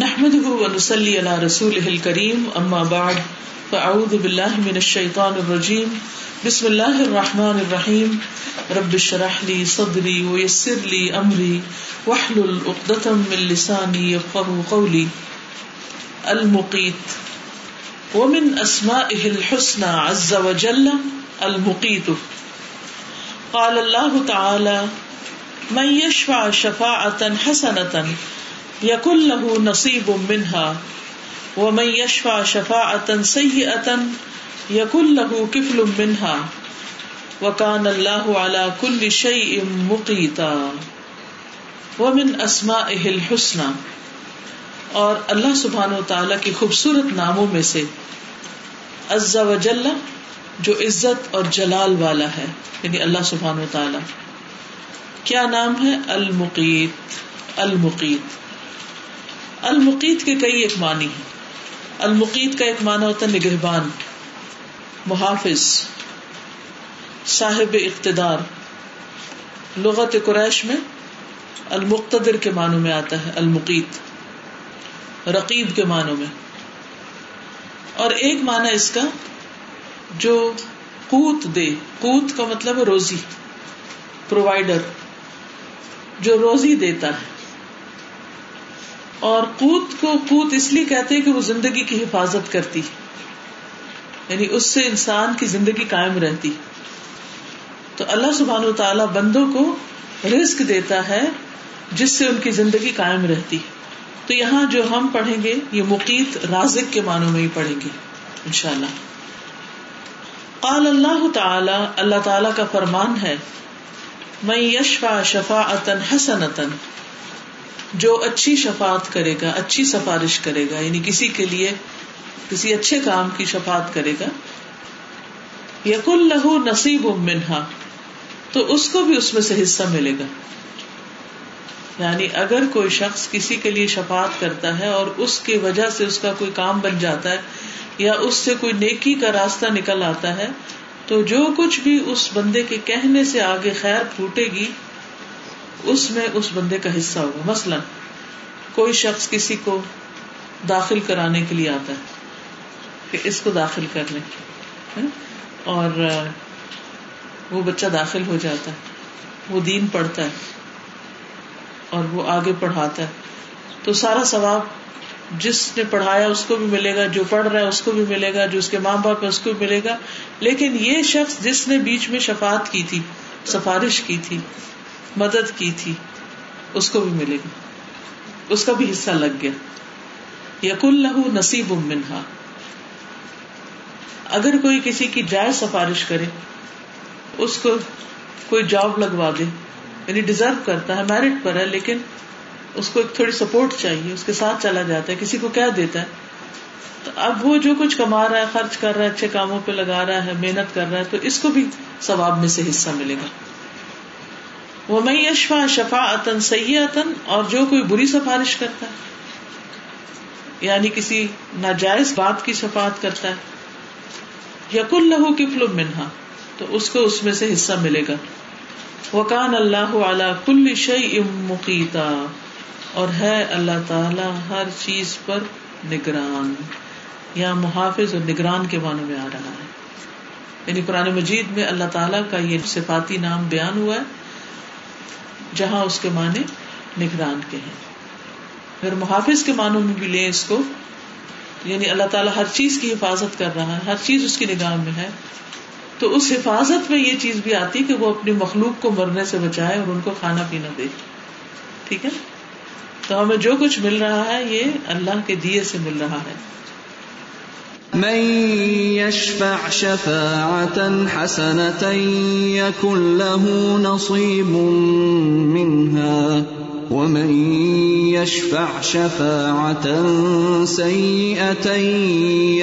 نحمده ونسلي على رسوله الكريم اما بعد فاعوذ بالله من الشيطان الرجيم. بسم الله الرحمن الرحيم. رب اشرح لي صدري ويسر لي امري واحلل عقدة من لساني يفقهوا قولي. المقيت. ومن اسمائه الحسنى عز وجل المقيت. قال الله تعالى من يشفع شفاعة حسنة یقل له نصیب منها ومن يشفع شفاعة سيئة يقل له كفل منها وكان الله على كل شيء مقيتا ومن اسمائه الحسنى اور اللہ سبحانہ و تعالی کی خوبصورت ناموں میں سے عز و جل جو عزت اور جلال والا ہے یعنی اللہ سبحانہ و تعالی۔ کیا نام ہے؟ المقیت۔ المقیت۔ المقیت کے کئی ایک معنی ہیں۔ المقیت کا ایک معنی ہوتا ہے نگہبان، محافظ، صاحب اقتدار۔ لغت قریش میں المقتدر کے معنوں میں آتا ہے، المقیت۔ رقیب کے معنوں میں۔ اور ایک معنی اس کا جو قوت دے، قوت کا مطلب ہے روزی، پرووائڈر، جو روزی دیتا ہے۔ اور قوت کو قوت اس لیے کہتے ہیں کہ وہ زندگی کی حفاظت کرتی یعنی اس سے انسان کی زندگی قائم رہتی۔ تو اللہ سبحان و تعالی بندوں کو رزق دیتا ہے جس سے ان کی زندگی قائم رہتی۔ تو یہاں جو ہم پڑھیں گے، یہ مقیت رازق کے معنوں میں ہی پڑھیں گے ان شاء اللہ قال اللہ تعالی اللہ تعالی کا فرمان ہے میں یشفا شفا اتن حسن جو اچھی شفات کرے گا، اچھی سفارش کرے گا یعنی کسی کے لیے کسی اچھے کام کی شفات کرے گا یق لہو نصیب منہا، تو اس کو بھی اس میں سے حصہ ملے گا۔ یعنی اگر کوئی شخص کسی کے لیے شفات کرتا ہے اور اس کی وجہ سے اس کا کوئی کام بن جاتا ہے یا اس سے کوئی نیکی کا راستہ نکل آتا ہے، تو جو کچھ بھی اس بندے کے کہنے سے آگے خیر پھوٹے گی اس میں اس بندے کا حصہ ہوگا۔ مثلاً کوئی شخص کسی کو داخل کرانے کے لیے آتا ہے کہ اس کو داخل کر لیں اور وہ بچہ داخل ہو جاتا ہے، وہ دین پڑھتا ہے اور وہ آگے پڑھاتا ہے۔ تو سارا ثواب جس نے پڑھایا اس کو بھی ملے گا، جو پڑھ رہا ہے اس کو بھی ملے گا، جو اس کے ماں باپ ہے اس کو بھی ملے گا۔ لیکن یہ شخص جس نے بیچ میں شفات کی تھی، سفارش کی تھی مدد کی تھی، اس کو بھی ملے گی۔ اس کا بھی حصہ لگ گیا۔ یق اللہ نصیب منہا۔ اگر کوئی کسی کی جائز سفارش کرے، اس کو کوئی جاب لگوا دے یعنی ڈیزرو کرتا ہے میرٹ پر ہے، لیکن اس کو ایک تھوڑی سپورٹ چاہیے، اس کے ساتھ چلا جاتا ہے، کسی کو کیا دیتا ہے۔ تو اب وہ جو کچھ کما رہا ہے، خرچ کر رہا ہے، اچھے کاموں پہ لگا رہا ہے، محنت کر رہا ہے، تو اس کو بھی ثواب میں سے حصہ ملے گا۔ وہ میں یشفا شفا اتن سی اور جو کوئی بری سفارش کرتا ہے یعنی کسی ناجائز بات کی شفات کرتا ہے یق اللہ کفل منہا، تو اس کو اس میں سے حصہ ملے گا۔ وکان اللہ اعلی کل شعی مقیتا اور ہے اللہ تعالی ہر چیز پر نگران۔ یا محافظ اور نگران کے معنی میں آ رہا ہے۔ یعنی قرآن مجید میں اللہ تعالیٰ کا یہ صفاتی نام بیان ہوا ہے۔ جہاں اس کے معنی نگران کے ہیں۔ اگر محافظ کے معنوں میں بھی لیں اس کو۔ یعنی اللہ تعالیٰ ہر چیز کی حفاظت کر رہا ہے، ہر چیز اس کی نگاہ میں ہے۔ تو اس حفاظت میں یہ چیز بھی آتی کہ وہ اپنی مخلوق کو مرنے سے بچائے اور ان کو کھانا پینا دے۔ ٹھیک ہے؟ تو ہمیں جو کچھ مل رہا ہے، یہ اللہ کے دیے سے مل رہا ہے۔ من يشفع شفاعة حسنة يكن له نصيب منها ومن يشفع شفاعة سيئة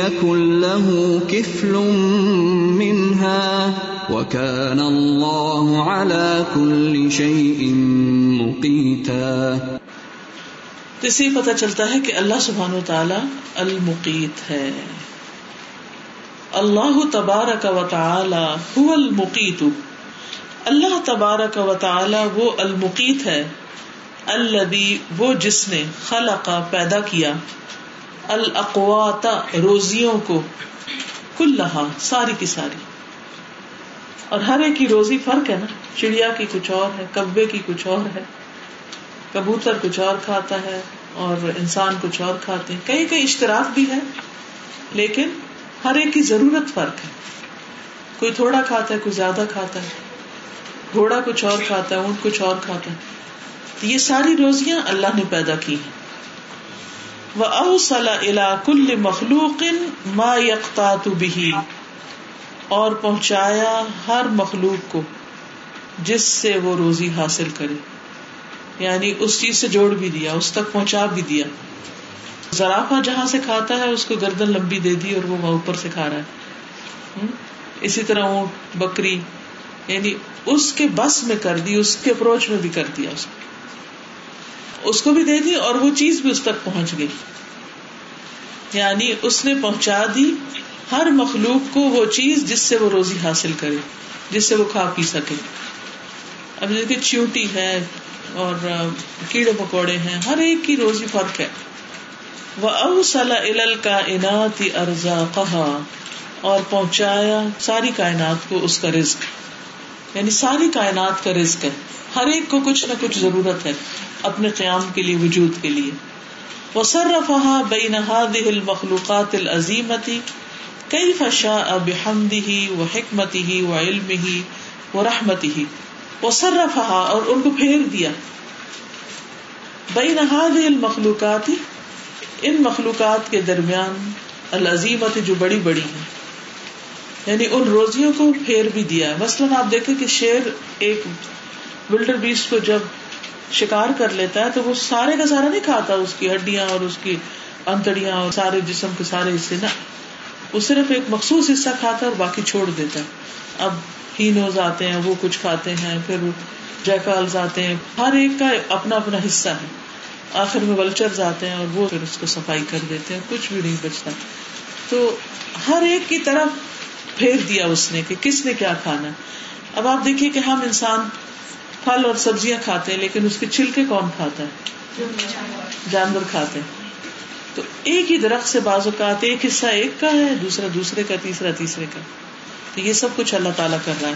يكن له كفل منها وكان الله على كل شيء مقيتا تو اسی پتہ چلتا ہے کہ اللہ سبحانہ و تعالی المقیت ہے۔ اللہ تبارک و تعالی هو المقیت. اللہ تبارک و تعالی وہ المقیت ہے الذي وہ جس نے خلق پیدا کیا، الاقوات روزیوں کو، کلہا، ساری کی ساری۔ اور ہر ایک کی روزی فرق ہے نا، چڑیا کی کچھ اور ہے، کبے کی کچھ اور ہے، کبوتر کچھ اور کھاتا ہے اور انسان کچھ اور کھاتے ہیں۔ کئی کئی اشتراک بھی ہے، لیکن ہر ایک کی ضرورت فرق ہے۔ کوئی تھوڑا کھاتا ہے، کوئی زیادہ کھاتا ہے۔ گھوڑا کچھ اور کھاتا ہے، اونٹ کچھ اور کھاتا ہے۔ یہ ساری روزیاں اللہ نے پیدا کی ہیں۔ وہ اوسل الا کل مخلوق ما یکتا بھی اور پہنچایا ہر مخلوق کو جس سے وہ روزی حاصل کرے۔ یعنی اس چیز سے جوڑ بھی دیا، اس تک پہنچا بھی دیا۔ زرافہ جہاں سے کھاتا ہے، اس کو گردن لمبی دے دی اور وہ اوپر سے کھا رہا ہے۔ اسی طرح اونٹ، بکری یعنی اس کے بس میں کر دی، اس کے اپروچ میں بھی کر دیا اس کو۔ اس کو بھی دے دی اور وہ چیز بھی اس تک پہنچ گئی۔ یعنی اس نے پہنچا دی ہر مخلوق کو وہ چیز جس سے وہ روزی حاصل کرے، جس سے وہ کھا پی سکے۔ اب دیکھیے، چیوٹی ہے اور کیڑے مکوڑے ہیں، ہر ایک کی روزی فرق ہے۔ وہ اوسل کا انعت ارزا کہا اور پہنچایا ساری کائنات کو اس کا رزق۔ یعنی ساری کائنات کا رزق ہے۔ ہر ایک کو کچھ نہ کچھ ضرورت ہے اپنے قیام کے لیے، وجود کے لیے۔ وہ سرفہ بے نہاد المخلوقات العظیمتی کئی فشا اب ہی وہ حکمت ہی وہ علم ہی وہ رحمت ہی وہ سرفہ اور ان کو پھیر دیا۔ بے نہاد المخلوقات ان مخلوقات کے درمیان العظیمت جو بڑی بڑی ہیں۔ یعنی ان روزیوں کو پھیر بھی دیا ہے۔ مثلاً آپ دیکھیں کہ شیر ایک ولڈر بیس کو جب شکار کر لیتا ہے تو وہ سارے کا سارا نہیں کھاتا، اس کی ہڈیاں اور اس کی انتڑیاں اور سارے جسم کے سارے حصے نا وہ صرف ایک مخصوص حصہ کھاتا ہے اور باقی چھوڑ دیتا ہے۔ اب ہینوز آتے ہیں، وہ کچھ کھاتے ہیں، پھر جیکالز آتے ہیں۔ ہر ایک کا اپنا اپنا حصہ ہے۔ آخر میں ولچرز آتے ہیں اور وہ پھر اس کو صفائی کر دیتے ہیں، کچھ بھی نہیں بچتا۔ تو ہر ایک کی طرف پھیر دیا اس نے کہ کس نے کیا کھانا۔ اب آپ دیکھیے کہ ہم انسان پھل اور سبزیاں کھاتے ہیں، لیکن اس کے چھلکے کون کھاتا ہے؟ جانور کھاتے ہیں۔ تو ایک ہی درخت سے بعض اوقات ایک حصہ ایک کا ہے، دوسرا دوسرے کا، تیسرا تیسرے کا۔ تو یہ سب کچھ اللہ تعالیٰ کر رہا ہے۔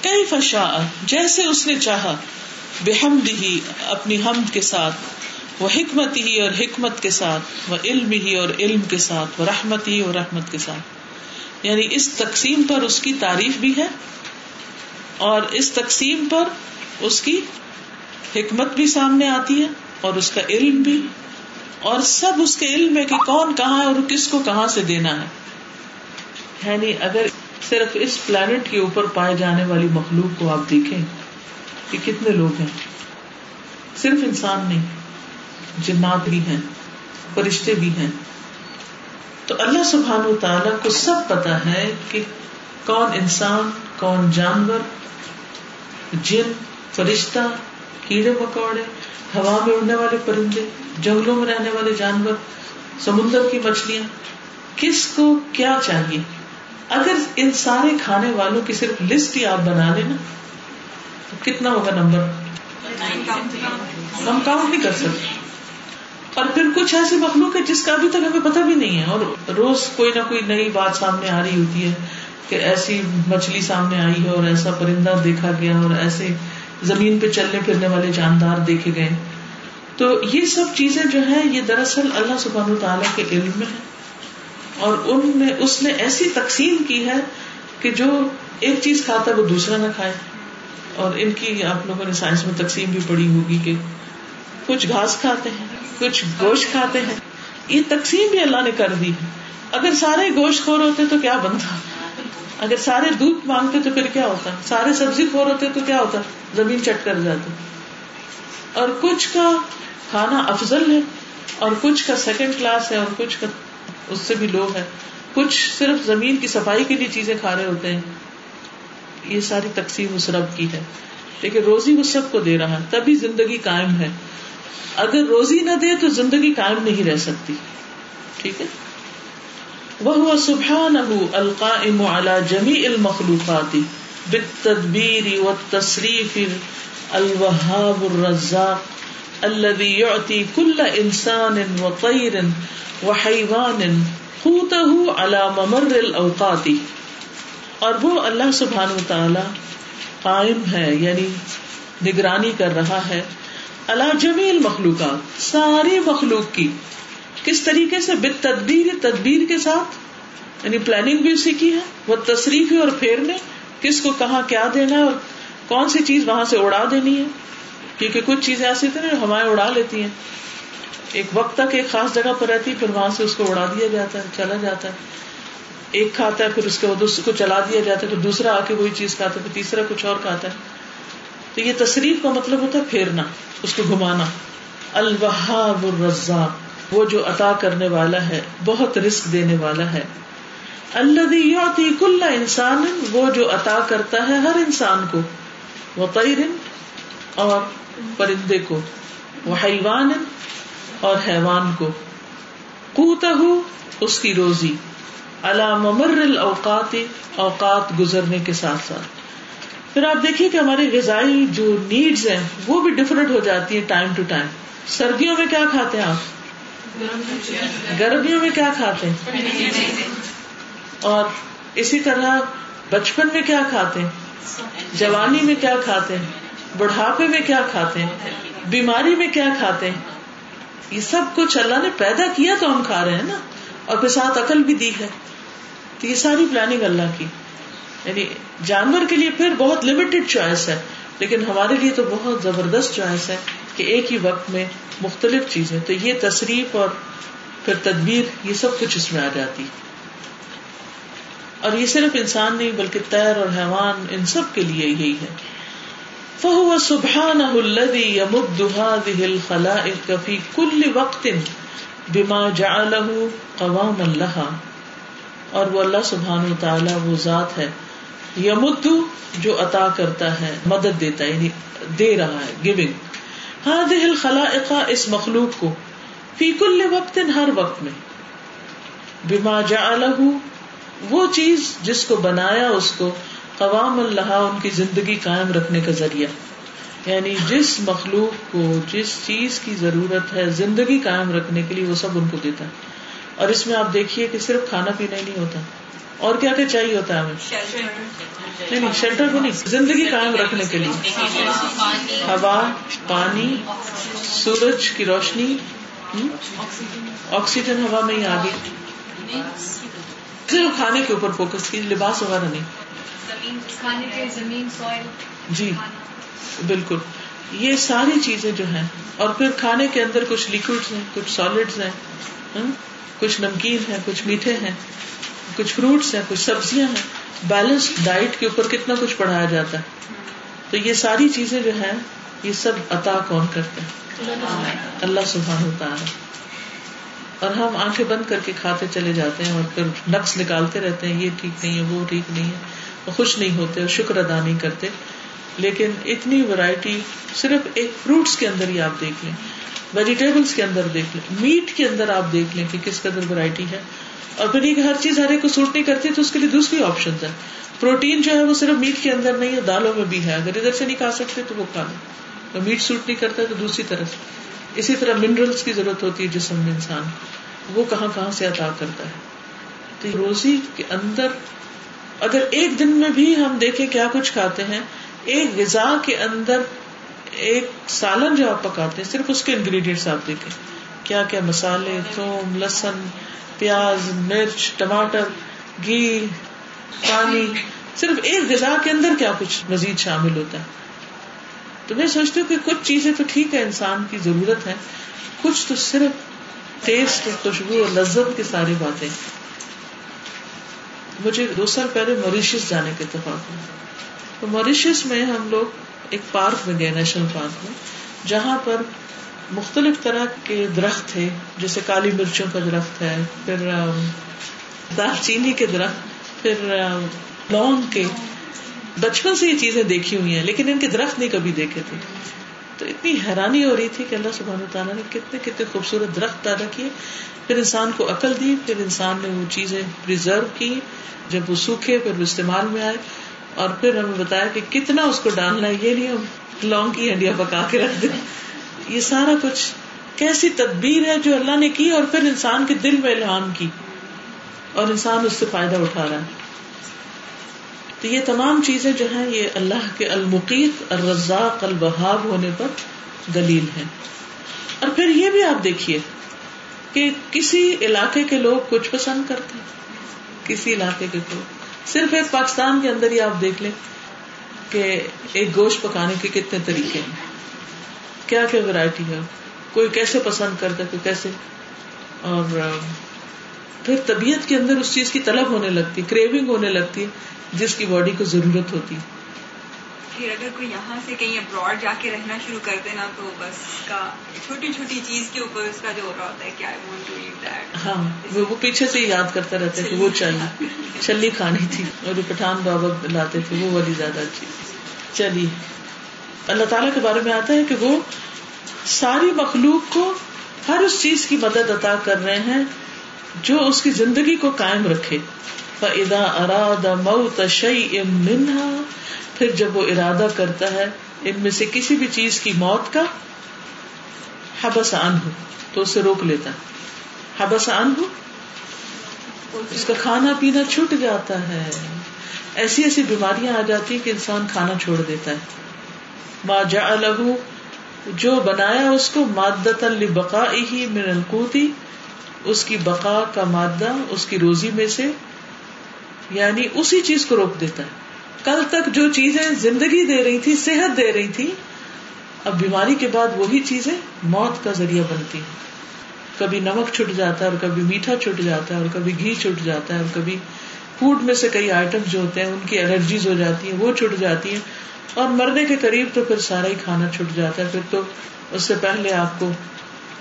کئی فشا جیسے اس نے چاہا۔ بے حمد ہی اپنی حمد کے ساتھ وہ حکمت ہی اور حکمت کے ساتھ وہ علم ہی اور علم کے ساتھ وہ رحمت ہی اور رحمت کے ساتھ۔ یعنی اس تقسیم پر اس کی تعریف بھی ہے اور اس تقسیم پر اس کی حکمت بھی سامنے آتی ہے اور اس کا علم بھی۔ اور سب اس کے علم ہے کہ کون کہاں ہے اور کس کو کہاں سے دینا ہے۔ یعنی اگر صرف اس پلانٹ کے اوپر پائے جانے والی مخلوق کو آپ دیکھیں کہ کتنے لوگ ہیں؟ صرف انسان نہیں، جنات بھی ہیں، فرشتے بھی ہیں۔ تو اللہ سبحان و تعالیٰ کو سب پتا ہے کہ کون انسان، کون جانور، جن، فرشتہ، کیڑے مکوڑے، ہوا میں اڑنے والے پرندے، جنگلوں میں رہنے والے جانور، سمندر کی مچھلیاں، کس کو کیا چاہیے؟ اگر ان سارے کھانے والوں کی صرف لسٹ ہی آپ بنا لیں نا تو کتنا ہوگا نمبر؟ ہم کاؤنٹ نہیں کر سکتے۔ اور پھر کچھ ایسی مخلوق ہے جس کا ابھی تک ہمیں پتہ بھی نہیں ہے۔ اور روز کوئی نہ کوئی نئی بات سامنے آ رہی ہوتی ہے کہ ایسی مچھلی سامنے آئی ہے اور ایسا پرندہ دیکھا گیا اور ایسے زمین پہ چلنے پھرنے والے جاندار دیکھے گئے۔ تو یہ سب چیزیں جو ہے یہ دراصل اللہ سبحانہ تعالیٰ کے علم میں ہے اور ان میں، اس نے ایسی تقسیم کی ہے کہ جو ایک چیز کھاتا ہے، وہ دوسرا نہ کھائے۔ اور ان کی آپ لوگوں نے سائنس میں تقسیم بھی پڑی ہوگی کہ کچھ گھاس کھاتے ہیں، کچھ گوشت کھاتے ہیں۔ یہ تقسیم بھی اللہ نے کر دی اگر سارے گوشت خور ہوتے تو کیا بنتا؟ اگر سارے دودھ مانگتے تو پھر کیا ہوتا؟ سارے سبزی خور ہوتے تو کیا ہوتا؟ زمین چٹ کر جاتا۔ اور کچھ کا کھانا افضل ہے، اور کچھ کا سیکنڈ کلاس ہے، اور کچھ کا اس سے بھی لو ہے۔ کچھ صرف زمین کی صفائی کے لیے چیزیں کھا رہے ہوتے ہیں۔ یہ ساری تقسیم اس رب کی ہے۔ لیکن روزی وہ سب کو دے رہا ہے، تبھی زندگی قائم ہے۔ اگر روزی نہ دے تو زندگی قائم نہیں رہ سکتی۔ ٹھیک ہے؟ وہ سبحان القائم على جميع المخلوقات بالتدبیر والتصریف الوهاب الرزاق الذي يعطي كل انسان وطير وحيوان قوته على ممر الاوقات۔ اور وہ اللہ سبحانہ وتعالی قائم ہے یعنی نگرانی کر رہا ہے اللہ جمیل مخلوقات ساری مخلوق کی۔ کس طریقے سے؟ بت تدبیر تدبیر کے ساتھ۔ یعنی پلاننگ بھی اسی کی ہے، وہ تصریف اور پھیرنے، کس کو کہاں کیا دینا ہے اور کون سی چیز وہاں سے اڑا دینی ہے۔ کیونکہ کچھ چیزیں ایسی تھے نا ہوائیں اڑا لیتی ہیں۔ ایک وقت تک ایک خاص جگہ پر رہتی، پھر وہاں سے اس کو اڑا دیا جاتا ہے، چلا جاتا ہے۔ ایک کھاتا ہے، پھر اس کے بعد اس کو چلا دیا جاتا ہے پھر دوسرا آ کے وہی چیز کھاتا ہے، پھر تیسرا کچھ اور کھاتا ہے۔ تو یہ تصریف کا مطلب ہوتا ہے پھیرنا، اس کو گھمانا۔ الوہاب الرزاق، وہ جو عطا کرنے والا ہے، بہت رسک دینے والا ہے۔ اللہ کل انسان، وہ جو عطا کرتا ہے ہر انسان کو، وہ تیرن اور پرندے کو، وہ حیوان اور حیوان کو۔ کوتا اس کی روزی۔ ممر الاوقات، اوقات گزرنے کے ساتھ ساتھ۔ پھر آپ دیکھیے کہ ہماری غذائی جو نیڈز ہیں، وہ بھی ڈفرنٹ ہو جاتی ہیں ٹائم ٹو ٹائم سردیوں میں کیا کھاتے ہیں آپ؟ گرمیوں میں کیا کھاتے ہیں؟ اور اسی طرح بچپن میں کیا کھاتے ہیں؟ جوانی میں کیا کھاتے ہیں؟ بڑھاپے میں کیا کھاتے ہیں؟ بیماری میں کیا کھاتے ہیں؟ یہ سب کچھ اللہ نے پیدا کیا تو ہم کھا رہے ہیں نا۔ اور پھر ساتھ عقل بھی دی ہے۔ تو یہ ساری پلاننگ اللہ کی۔ یعنی جانور کے لیے پھر بہت لمیٹڈ چوائس ہے، لیکن ہمارے لیے تو بہت زبردست چوائس ہے کہ ایک ہی وقت میں مختلف چیزیں۔ تو یہ تصریف اور پھر تدبیر، یہ سب کچھ اس میں آ جاتی۔ اور یہ صرف انسان نہیں، بلکہ تیر اور حیوان، ان سب کے لیے یہی ہے۔ فہو سبحان الذي يمد هذه الخلائق في كل وقت۔ بما جعله قواما لها اور وہ اللہ سبحانہ تعالی وہ ذات ہے یمدو جو عطا کرتا ہے، مدد دیتا ہے یعنی دے رہا ہے گیونگ ہاں دل خلا اس مخلوق کو، فی کل وقت، ہر وقت میں۔ بما جا وہ چیز جس کو بنایا اس کو قوام اللہ ان کی زندگی قائم رکھنے کا ذریعہ۔ یعنی جس مخلوق کو جس چیز کی ضرورت ہے زندگی قائم رکھنے کے لیے وہ سب ان کو دیتا ہے۔ اور اس میں آپ دیکھیے کہ صرف کھانا پینا ہی نہیں ہوتا۔ اور کیا کیا چاہیے ہوتا ہے ہمیں؟ نہیں نہیں شیلٹر کو نہیں زندگی قائم رکھنے کے لیے۔ ہوا پانی سورج کی روشنی آکسیجن ہوا میں ہی آ گئی صرف کھانے کے اوپر فوکس کی لباس وغیرہ نہیں۔ جی۔ بالکل۔ یہ ساری چیزیں جو ہیں، اور پھر کھانے کے اندر کچھ لکوڈ ہیں، کچھ سالڈ ہیں ہاں، کچھ نمکین ہے کچھ میٹھے ہیں، کچھ فروٹس ہیں، کچھ سبزیاں ہیں۔ بیلنس ڈائٹ کے اوپر کتنا کچھ پڑھایا جاتا ہے۔ تو یہ ساری چیزیں جو ہے یہ سب عطا کون کرتے ہیں؟ اللہ سبحان ہوتا ہے اور ہم آنکھیں بند کر کے کھاتے چلے جاتے ہیں اور پھر نقص نکالتے رہتے ہیں، یہ ٹھیک نہیں ہے، وہ ٹھیک نہیں ہے خوش نہیں ہوتے اور شکر ادا نہیں کرتے۔ لیکن اتنی ورائٹی صرف ایک فروٹس کے اندر ہی آپ دیکھ لیں ویجیٹیبلس کے اندر دیکھ لیں میٹ کے اندر آپ دیکھ لیں کہ کس قدر ورائٹی ہے۔ اور پھر یہ ہر چیز ہر ایک کو سوٹ نہیں کرتی، تو اس کے لیے دوسری آپشن ہے پروٹین جو ہے وہ صرف میٹ کے اندر نہیں ہے، دالوں میں بھی ہے۔ اگر ادھر سے نہیں کھا سکتے تو وہ کھا لیں۔ میٹ سوٹ نہیں کرتا تو دوسری طرف۔ اسی طرح منرلس کی ضرورت ہوتی ہے جسم میں انسان۔ وہ کہاں کہاں سے عطا کرتا ہے۔ تو روزی کے اندر اگر ایک دن میں بھی ہم دیکھیں کیا کچھ کھاتے ہیں ایک غذا کے اندر ایک سالن جو آپ پکاتے ہیں، صرف اس کے انگریڈینٹس آپ دیکھیں۔ کیا کیا مسالے، تھوم لسن پیاز، مرچ، ٹماٹر، گھی، پانی، صرف ایک غذا کے اندر کیا کچھ مزید شامل ہوتا ہے؟ تو میں سوچتی ہوں کہ کچھ چیزیں تو ٹھیک ہے، انسان کی ضرورت ہے۔ کچھ تو صرف ٹیسٹ خوشبو اور لذت کی ساری باتیں۔ مجھے دو سال پہلے موریشس جانے کے اتفاق ہوئے تو موریشس میں ہم لوگ ایک پارک میں گئے نیشنل پارک میں، جہاں پر مختلف طرح کے درخت تھے، جیسے کالی مرچوں کا درخت ہے، پھر دال چینی کے درخت، پھر لونگ کے۔ بچپن سے یہ چیزیں دیکھی ہوئی ہیں، لیکن ان کے درخت نہیں کبھی دیکھے تھے۔ تو اتنی حیرانی ہو رہی تھی کہ اللہ سبحانہ تعالیٰ نے کتنے کتنے خوبصورت درخت پیدا کیے۔ پھر انسان کو عقل دی، پھر انسان نے وہ چیزیں پرزرو کی، جب وہ سوکھے، پھر وہ استعمال میں آئے۔ اور پھر ہمیں بتایا کہ کتنا اس کو ڈالنا ہے، یہ نہیں ہم لونگ کی ہنڈیا پکا کے رکھ دیں۔ یہ سارا کچھ کیسی تدبیر ہے جو اللہ نے کی اور پھر انسان کے دل میں الہام کی اور انسان اس سے فائدہ اٹھا رہا ہے۔ تو یہ تمام چیزیں جو ہیں، یہ اللہ کے المقیت، الرزاق البہاب ہونے پر دلیل ہے اور پھر یہ بھی آپ دیکھیے کہ کسی علاقے کے لوگ کچھ پسند کرتے ہیں، کسی علاقے کے لوگ۔ صرف ایک پاکستان کے اندر ہی آپ دیکھ لیں کہ ایک گوشت پکانے کے کتنے طریقے ہیں۔ کیا کیا ورائٹی ہے؟ کوئی کیسے پسند کرتا ہے، کوئی کیسے؟ اور پھر طبیعت کے اندر اس چیز کی طلب ہونے لگتی کریونگ ہونے لگتی ہے، جس کی باڈی کو ضرورت ہوتی۔ ہے پھر اگر کوئی یہاں سے کہیں ابراڈ جا کے رہنا شروع کر دینا تو بس کا چھوٹی چھوٹی چیز کے اوپر اس کا جو ہو رہا ہوتا ہے کہ I want to eat that ہاں وہ پیچھے سے یاد کرتا رہتا ہے کہ وہ چاہیے چلی۔ کھانی تھی۔ اور پٹھان بابا لاتے تھے وہ والی زیادہ اچھی چلیے اللہ تعالیٰ کے بارے میں آتا ہے کہ وہ ساری مخلوق کو ہر اس چیز کی مدد عطا کر رہے ہیں جو اس کی زندگی کو قائم رکھے۔ فَإِذَا أَرَادَ مَوْتَ شَيْءٍ مِّنْهَا پھر جب وہ ارادہ کرتا ہے ان میں سے کسی بھی چیز کی موت کا، حبس آن ہو تو اسے روک لیتا ہے۔ حبس آن ہو اس کا کھانا پینا چھٹ جاتا ہے۔ ایسی ایسی بیماریاں آ جاتی ہیں کہ انسان کھانا چھوڑ دیتا ہے۔ ما جا لہو جو بنایا اس کو مادت البقا ہی من القوتی اس کی بقا کا مادہ، اس کی روزی میں سے یعنی اسی چیز کو روک دیتا ہے۔ کل تک جو چیزیں زندگی دے رہی تھی، صحت دے رہی تھی، اب بیماری کے بعد وہی چیزیں موت کا ذریعہ بنتی ہیں۔ کبھی نمک چھٹ جاتا ہے اور کبھی میٹھا چھٹ جاتا ہے اور کبھی گھی چھٹ جاتا ہے اور کبھی فوڈ میں سے کئی آئٹم جو ہوتے ہیں، ان کی الرجیز ہو جاتی ہیں، وہ چھٹ جاتی ہیں۔ اور مرنے کے قریب تو پھر سارا ہی کھانا چھٹ جاتا ہے۔ پھر تو اس سے پہلے آپ کو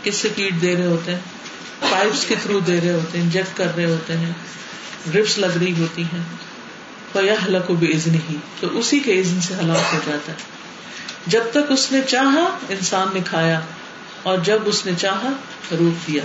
کس سے پیٹ دے رہے ہوتے ہیں؟ پائپس کے تھرو دے رہے ہوتے ہیں، انجیکٹ کر رہے ہوتے ہیں ڈرپس لگ رہی ہوتی ہیں۔ ہلاک بھی عزن ہی تو اسی کے عزن سے ہلاک ہو جاتا ہے۔ جب تک اس نے چاہا انسان نے کھایا اور جب اس نے چاہا روک دیا۔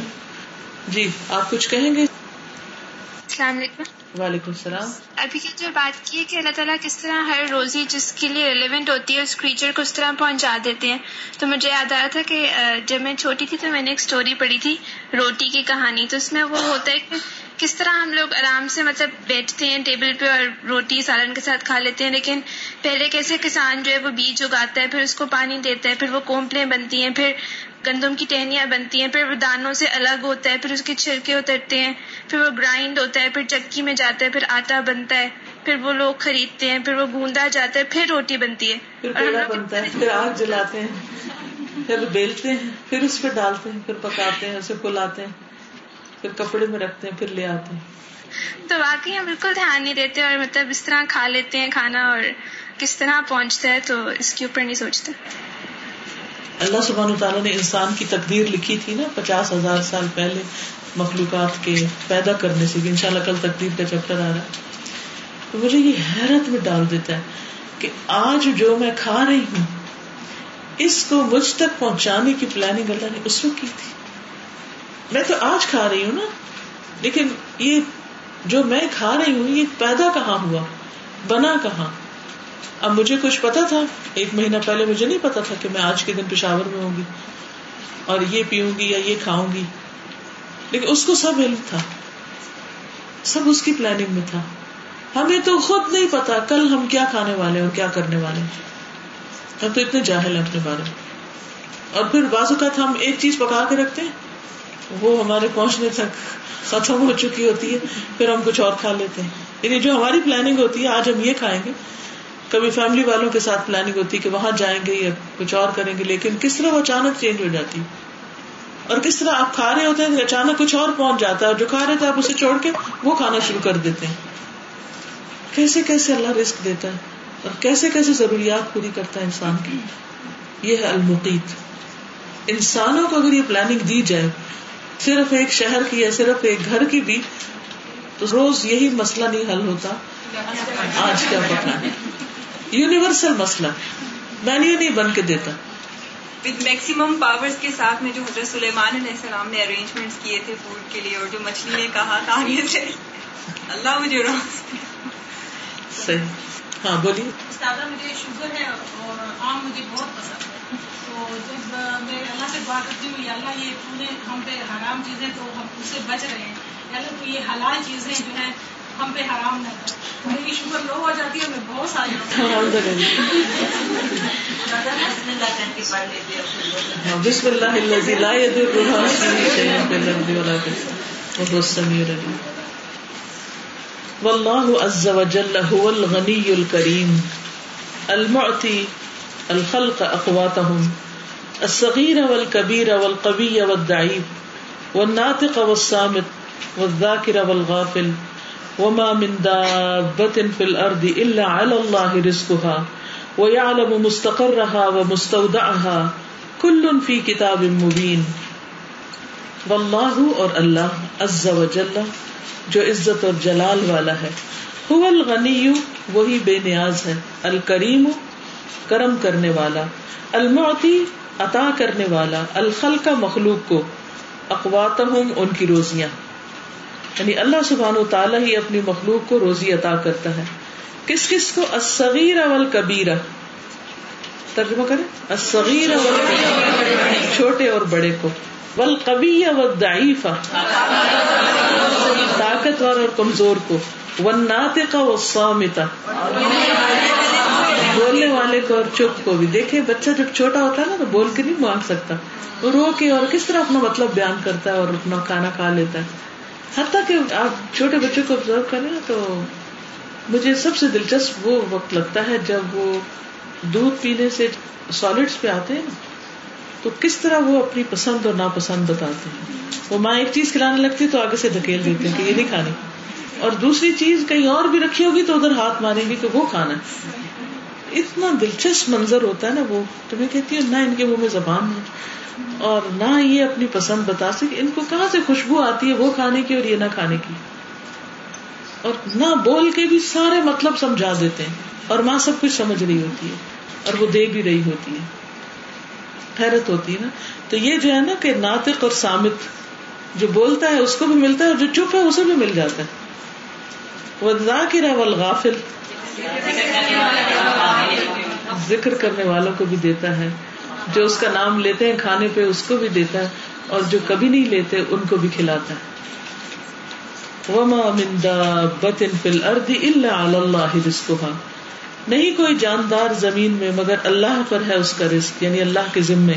جی آپ کچھ کہیں گے؟ السلام علیکم۔ وعلیکم السلام۔ ابھی کی جو بات کی ہے کہ اللہ تعالیٰ کس طرح ہر روزی جس کے لیے ریلیونٹ ہوتی ہے اس کریچر کو اس طرح پہنچا دیتے ہیں۔ تو مجھے یاد آیا تھا کہ جب میں چھوٹی تھی تو میں نے ایک سٹوری پڑھی تھی روٹی کی کہانی۔ تو اس میں وہ ہوتا ہے کہ کس طرح ہم لوگ آرام سے مطلب بیٹھتے ہیں ٹیبل پہ اور روٹی سالن کے ساتھ کھا لیتے ہیں لیکن پہلے کیسے کسان جو ہے وہ بیج اگاتا ہے پھر اس کو پانی دیتا ہے پھر وہ کومپلیں بنتی ہیں پھر گندم کی ٹہنیاں بنتی ہیں پھر وہ دانوں سے الگ ہوتا ہے پھر اس کے چھلکے اترتے ہیں پھر وہ گرائنڈ ہوتا ہے پھر چکی میں جاتا ہے پھر آٹا بنتا ہے پھر وہ لوگ خریدتے ہیں پھر وہ گوندا جاتا ہے پھر روٹی بنتی ہے۔ پھر بنتا ہے پھر آگ جلاتے ہیں پھر بیلتے ہیں پھر اس پہ ڈالتے ہیں پھر پکاتے ہیں اسے پلاتے ہیں۔ پھر کپڑے میں رکھتے ہیں پھر لے آتے ہیں۔ تو واقعی ہم بالکل دھیان نہیں دیتے اور مطلب اس طرح کھا لیتے ہیں کھانا اور کس طرح پہنچتا ہے تو اس کے اوپر نہیں سوچتے۔ اللہ سبحان تعالیٰ نے انسان کی تقدیر لکھی تھی نا پچاس ہزار سال پہلے مخلوقات کے پیدا کرنے سے ان شاء اللہ کل تقدیر کا چیپٹر آ رہا ہے۔ تو مجھے یہ حیرت میں ڈال دیتا ہے کہ آج جو میں کھا رہی ہوں اس کو مجھ تک پہنچانے کی پلاننگ اللہ نے اس وقت کی تھی۔ میں تو آج کھا رہی ہوں نا، لیکن یہ جو میں کھا رہی ہوں، یہ پیدا کہاں ہوا؟ بنا کہاں؟ اب مجھے کچھ پتا تھا، ایک مہینہ پہلے مجھے نہیں پتا تھا کہ میں آج کے دن پشاور میں ہوں گی، اور یہ پیوں گی یا یہ کھاؤں گی۔ لیکن اس کو سب علم تھا، سب اس کی پلاننگ میں تھا۔ ہمیں تو خود نہیں پتا کل ہم کیا کھانے والے اور کیا کرنے والے۔ ہم تو اتنے جاہل ہیں اپنے بارے میں۔ اور پھر بعض اوقات ہم ایک چیز پکا کے رکھتے ہیں وہ ہمارے پہنچنے تک ختم ہو چکی ہوتی ہے، پھر ہم کچھ اور کھا لیتے ہیں۔ یعنی جو ہماری پلاننگ ہوتی ہے، آج ہم یہ کھائیں گے۔ کبھی فیملی والوں کے ساتھ پلاننگ ہوتی ہے کہ وہاں جائیں گے یا کچھ اور کریں گے، لیکن کس طرح وہ اچانک چینج ہو جاتی اور کس طرح آپ کھا رہے ہوتے ہیں اچانک کچھ اور پہنچ جاتا ہے اور جو کھا رہے تھے، آپ اسے چھوڑ کے وہ کھانا شروع کر دیتے ہیں۔ کیسے کیسے اللہ رسک دیتا ہے؟ اور کیسے کیسے ضروریات پوری کرتا ہے انسان کی؟ یہ ہے المقیت۔ انسانوں کو اگر یہ پلاننگ دی جائے صرف ایک شہر کی یا صرف ایک گھر کی بھی تو روز یہی مسئلہ نہیں حل ہوتا۔ آج کیا پکانا یونیورسل مسئلہ۔ مینیو نہیں بن کے دیتا۔ وتھ میکسیمم پاور کے ساتھ میں جو حضرت سلیمان علیہ السلام نے ارینجمنٹ کیے تھے فوڈ کے لیے اور جو مچھلی نے کہا تھا آگے سے۔ اللہ مجھے صحیح۔ ہاں بولیے۔ استادہ مجھے شوگر ہے اور آم مجھے بہت پسند ہے۔ تو جب میں اللہ سے دعا کرتی ہوں یا اللہ یہ تو نے ہم پہ حرام چیزیں تو ہم اس سے بچ رہے ہیں۔ یا اللہ تو یہ حلال چیزیں جو ہیں ہم پہ حرام نہ کر میری شوگر لو ہو جاتی ہے میں بہت ساری بسم اللہ الذی لا يضر مع اسمه شيء في الارض ولا في السماء۔ وهو السميع العليم والله عز وجل هو الغني الكريم المعطي الخلق اقواتهم الصغير والكبير والقوي والضعيف، والناطق والصامت، والذاكر والغافل، وما من دابة في الارض الا على الله رزقها، ويعلم مستقرها ومستودعها، كل في كتاب مبين. واللہ اور اللہ عز و جل جو عزت اور جلال والا ہے۔ هو الغنی، وہی بے نیاز ہے۔ الکریم کرم کرنے والا، المعطی عطا کرنے والا، الخلق مخلوق کو اقواتہم ان کی روزیاں۔ یعنی اللہ سبحانہ و تعالیٰ ہی اپنی مخلوق کو روزی عطا کرتا ہے۔ کس کس کو؟ الصغیر والکبیرہ ترجمہ کریں؟ الصغیر والکبیرہ چھوٹے اور بڑے کو۔ والقوی والضعیفہ طاقتور اور کمزور کو۔ والناطق والصامتہ والے کو اور چپ کو بھی دیکھیں بچہ جب چھوٹا ہوتا ہے نا تو بول کے نہیں مانگ سکتا۔ وہ رو کے اور کس طرح اپنا مطلب بیان کرتا ہے اور اپنا کھانا کھا لیتا ہے۔ حتیٰ کہ آپ چھوٹے بچوں کو آبزرو کریں تو مجھے سب سے دلچسپ وہ وقت لگتا ہے جب وہ دودھ پینے سے سالڈس پہ آتے ہیں تو کس طرح وہ اپنی پسند اور ناپسند بتاتے ہیں۔ وہ ماں ایک چیز کھلانے لگتی تو آگے سے دھکیل دیتے ہیں کہ یہ نہیں کھانی۔ اور دوسری چیز کہیں اور بھی رکھی ہوگی تو ادھر ہاتھ ماریں گی کہ وہ کھانا ہے۔ اتنا دلچسپ منظر ہوتا ہے نا وہ، تو میں کہتی ہوں، نہ ان کے منہ میں زبان ہے، اور نہ یہ اپنی پسند بتا سکے، ان کو کہاں سے خوشبو آتی ہے وہ کھانے کی اور یہ نہ کھانے کی؟ اور نہ بول کے بھی سارے مطلب سمجھا دیتے ہیں، اور ماں سب کچھ سمجھ رہی ہوتی ہے، اور وہ دے بھی رہی ہوتی ہے، حیرت ہوتی ہے نا؟ تو یہ جو ہے نا کہ ناطق اور سامت جو بولتا ہے اس کو بھی ملتا ہے، اور جو چپ ہے، اسے بھی مل جاتا ہے۔ وہ ذاکر ہے والغافل ذکر کرنے والوں کو بھی دیتا ہے، جو اس کا نام لیتے ہیں کھانے پہ اس کو بھی دیتا ہے، اور جو کبھی نہیں لیتے ان کو بھی کھلاتا ہے۔ وما من دابت فی الارض الا علی اللہ رزقها۔ نہیں کوئی جاندار زمین میں، مگر اللہ پر ہے اس کا رزق یعنی اللہ کے ذمے۔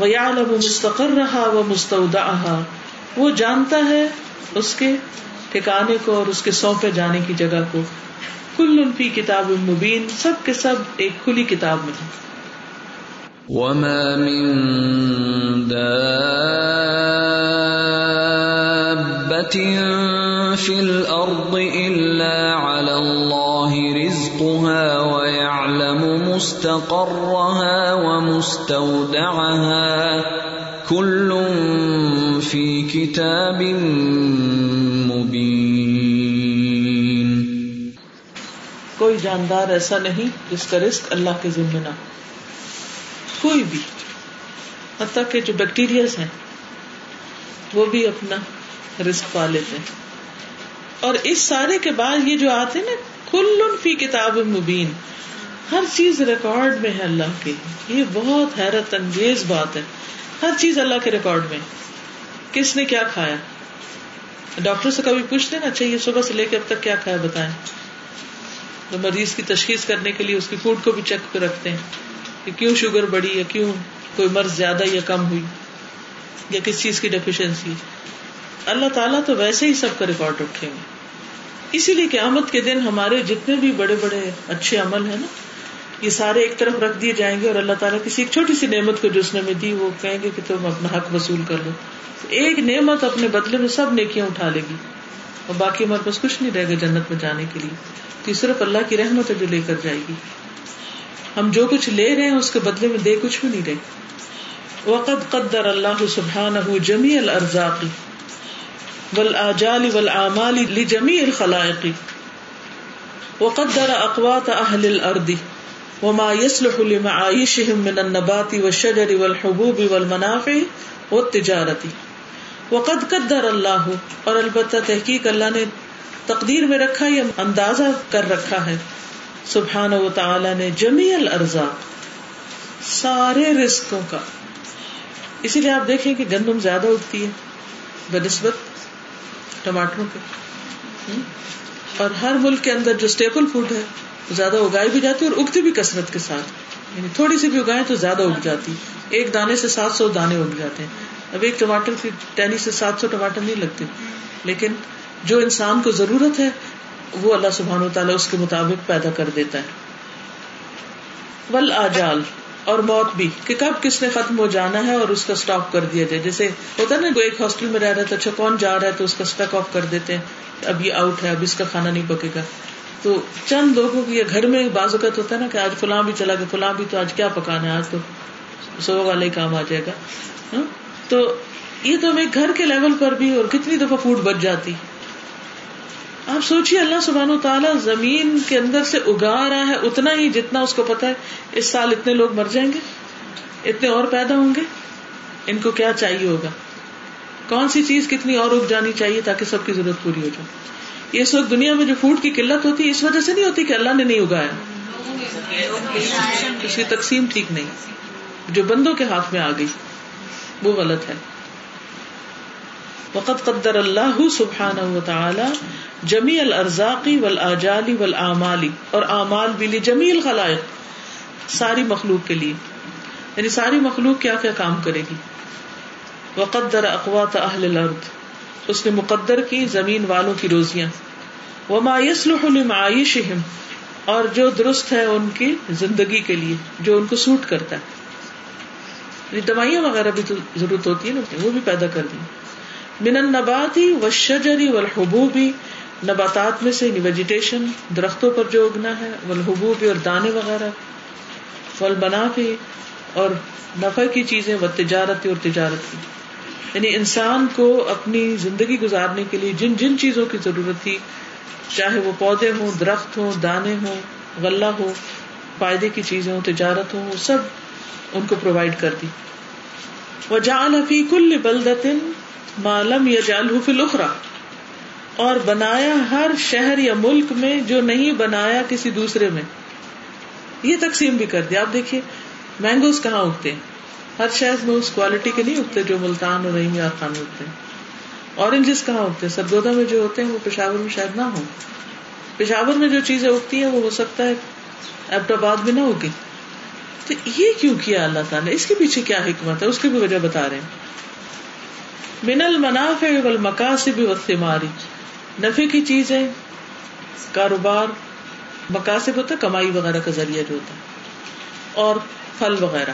وَيَعْلَمُ مُسْتَقَرَّهَا وَمُسْتَوْدَعَهَا۔ وہ جانتا ہے اس کے ٹھکانے کو اور اس کے سونپے جانے کی جگہ کو۔ کل فی کتاب مبین، سب کے سب ایک کھلی کتاب میں ہے۔ وما من دابة في الأرض إلا على الله رزقها ويعلم مستقرها ومستودعها۔ كل في كتاب مبين کوئی جاندار ایسا نہیں جس کا رزق اللہ کے ذمہ نہ کوئی بھی۔ حتیٰ کہ جو بیکٹیریاز ہیں، وہ بھی اپنا رسک پا لیتے ہیں۔ اور اس سارے کے بعد یہ جو آتے نا کل فی کتاب مبین۔ ہر چیز ریکارڈ میں ہے اللہ کے یہ بہت حیرت انگیز بات ہے۔ ہر چیز اللہ کے ریکارڈ میں۔ کس نے کیا کھایا؟ ڈاکٹر سے کبھی پوچھتے نا اچھا یہ صبح سے لے کے اب تک کیا کھایا بتائیں؟ تو مریض کی تشخیص کرنے کے لیے اس کی فوڈ کو بھی چیک پہ رکھتے ہیں کہ کیوں شوگر بڑی یا کیوں کوئی مرض زیادہ یا کم ہوئی یا کس چیز کی ڈیفیشنسی اللہ تعالیٰ تو ویسے ہی سب کا ریکارڈ رکھے ہوئے اسی لیے قیامت کے دن ہمارے جتنے بھی بڑے بڑے اچھے عمل ہیں نا، یہ سارے ایک طرف رکھ دیے جائیں گے اور اللہ تعالیٰ کسی ایک چھوٹی سی نعمت کو جو اس نے ہمیں دی، وہ کہیں گے کہ تم اپنا حق وصول کر لو۔ ایک نعمت اپنے بدلے میں سب نیکیاں اٹھا لے گی۔ اور باقی ہمارے پاس کچھ نہیں رہے گا جنت میں جانے کے لیے۔ تو یہ صرف اللہ کی رحمت ہے جو لے کر جائے گی۔ ہم جو کچھ لے رہے ہیں، اس کے بدلے میں دے کچھ بھی نہیں رہے۔ وقت قدر اللہ سبحان جمی الرزاق والآجال والآمال لجميع الخلائق۔ وقدر أقوات أهل الأرض وما يصلح لمعايشهم من النبات والشجر والحبوب والمنافع والتجارة۔ وقد قدر اللہ اور البتہ تحقیق اللہ نے تقدیر میں رکھا یا اندازہ کر رکھا ہے۔ سبحان و تعالی نے جمی الرزا سارے رسکوں کا۔ اسی لیے آپ دیکھیں کہ گندم زیادہ اگتی ہے، بنسبت ٹماٹروں کے۔ اور ہر ملک کے اندر جو اسٹیپل فوڈ ہے وہ زیادہ اگائی بھی جاتی ہے اور اگتی بھی کثرت کے ساتھ۔ یعنی تھوڑی سی بھی اگائیں تو زیادہ اگ جاتی۔ ایک دانے سے سات سو دانے اگ جاتے ہیں۔ اب ایک ٹماٹر کی ٹہنی سے سات سو ٹماٹر نہیں لگتے۔ لیکن جو انسان کو ضرورت ہے، وہ اللہ سبحان و تعالیٰ اس کے مطابق پیدا کر دیتا ہے۔ ول آجال اور موت بھی۔ کہ کب کس نے ختم ہو جانا ہے اور اس کا اسٹاپ کر دیا جائے۔ جیسے ہوتا ہے نا، کوئی ایک ہاسٹل میں رہ رہا ہے تو اچھا کون جا رہا ہے تو اس کا اسٹک آف کر دیتے ہیں۔ اب یہ آؤٹ ہے، اب اس کا کھانا نہیں پکے گا۔ تو چند لوگوں کی گھر میں بعض اوقات ہوتا ہے نا کہ آج فلاں بھی چلا گیا، فلاں بھی تو آج کیا پکانا ہے؟ آج تو سو والا ہی کام آ جائے گا۔ ہاں؟ تو یہ تو ہمیں گھر کے لیول پر بھی اور کتنی دفعہ فوڈ بچ جاتی۔ آپ سوچیے اللہ سبحانہ و تعالیٰ زمین کے اندر سے اگا رہا ہے اتنا ہی جتنا اس کو پتا ہے۔ اس سال اتنے لوگ مر جائیں گے، اتنے اور پیدا ہوں گے۔ ان کو کیا چاہیے ہوگا؟ کون سی چیز کتنی اور اگ جانی چاہیے تاکہ سب کی ضرورت پوری ہو جائے؟ اس وقت دنیا میں جو فوڈ کی قلت ہوتی ہے، اس وجہ سے نہیں ہوتی کہ اللہ نے نہیں اگایا۔ اس کی تقسیم ٹھیک نہیں، جو بندوں کے ہاتھ میں آ گئی۔ وہ غلط ہے۔ وقت قدر اللہ سبحانہ و تعالی جمی الرزاقی ول اجالی اور اعمال بھی لی جمی الخلائق، ساری مخلوق کے لیے۔ یعنی ساری مخلوق کیا کیا کام کرے گی؟ وقدر اقوات اہل الارض، اس نے مقدر کی زمین والوں کی روزیاں۔ وما يصلح لمعايشهم اور جو درست ہے ان کی زندگی کے لیے، جو ان کو سوٹ کرتا ہے۔ یعنی دوائیاں وغیرہ بھی ضرورت ہوتی ہے نا وہ بھی پیدا کر دی من النباتی والشجری والحبوبی نباتات میں سے یعنی ویجیٹیشن درختوں پر جو اگنا ہے والحبوبی اور دانے وغیرہ بنا والبنافی اور نفع کی چیزیں و تجارت اور تجارت کی۔ یعنی انسان کو اپنی زندگی گزارنے کے لیے جن جن چیزوں کی ضرورت تھی، چاہے وہ پودے ہوں، درخت ہوں، دانے ہوں، غلہ ہو فائدے کی چیزیں ہوں، تجارت ہو وہ سب ان کو پرووائڈ کر دی۔ وہ جان کل بلدن معلوم یا جال فی اور بنایا ہر شہر یا ملک میں جو نہیں بنایا کسی دوسرے میں۔ یہ تقسیم بھی کر دیا آپ دیکھیے، مینگوز کہاں اگتے ہیں؟ ہر شہر میں اس کوالٹی کے نہیں اگتے جو ملتان اور رحیم خان میں اگتے ہیں۔ اورنجز کہاں اگتے ہیں؟ سرگودا میں جو ہوتے ہیں، وہ پشاور میں شاید نہ ہو پشاور میں جو چیزیں اگتی ہیں، وہ ہو سکتا ہے ایبٹ آباد میں نہ ہوگی تو یہ کیوں کیا اللہ تعالیٰ؟ اس کے پیچھے کیا حکمت ہے؟ اس کی بھی وجہ بتا رہے ہیں۔ من المنافع والمقاصد والثماری نفع کی چیزیں، کاروبار مقاصد ہوتا ہے، کمائی وغیرہ کا ذریعہ جو ہوتا ہے، اور پھل وغیرہ۔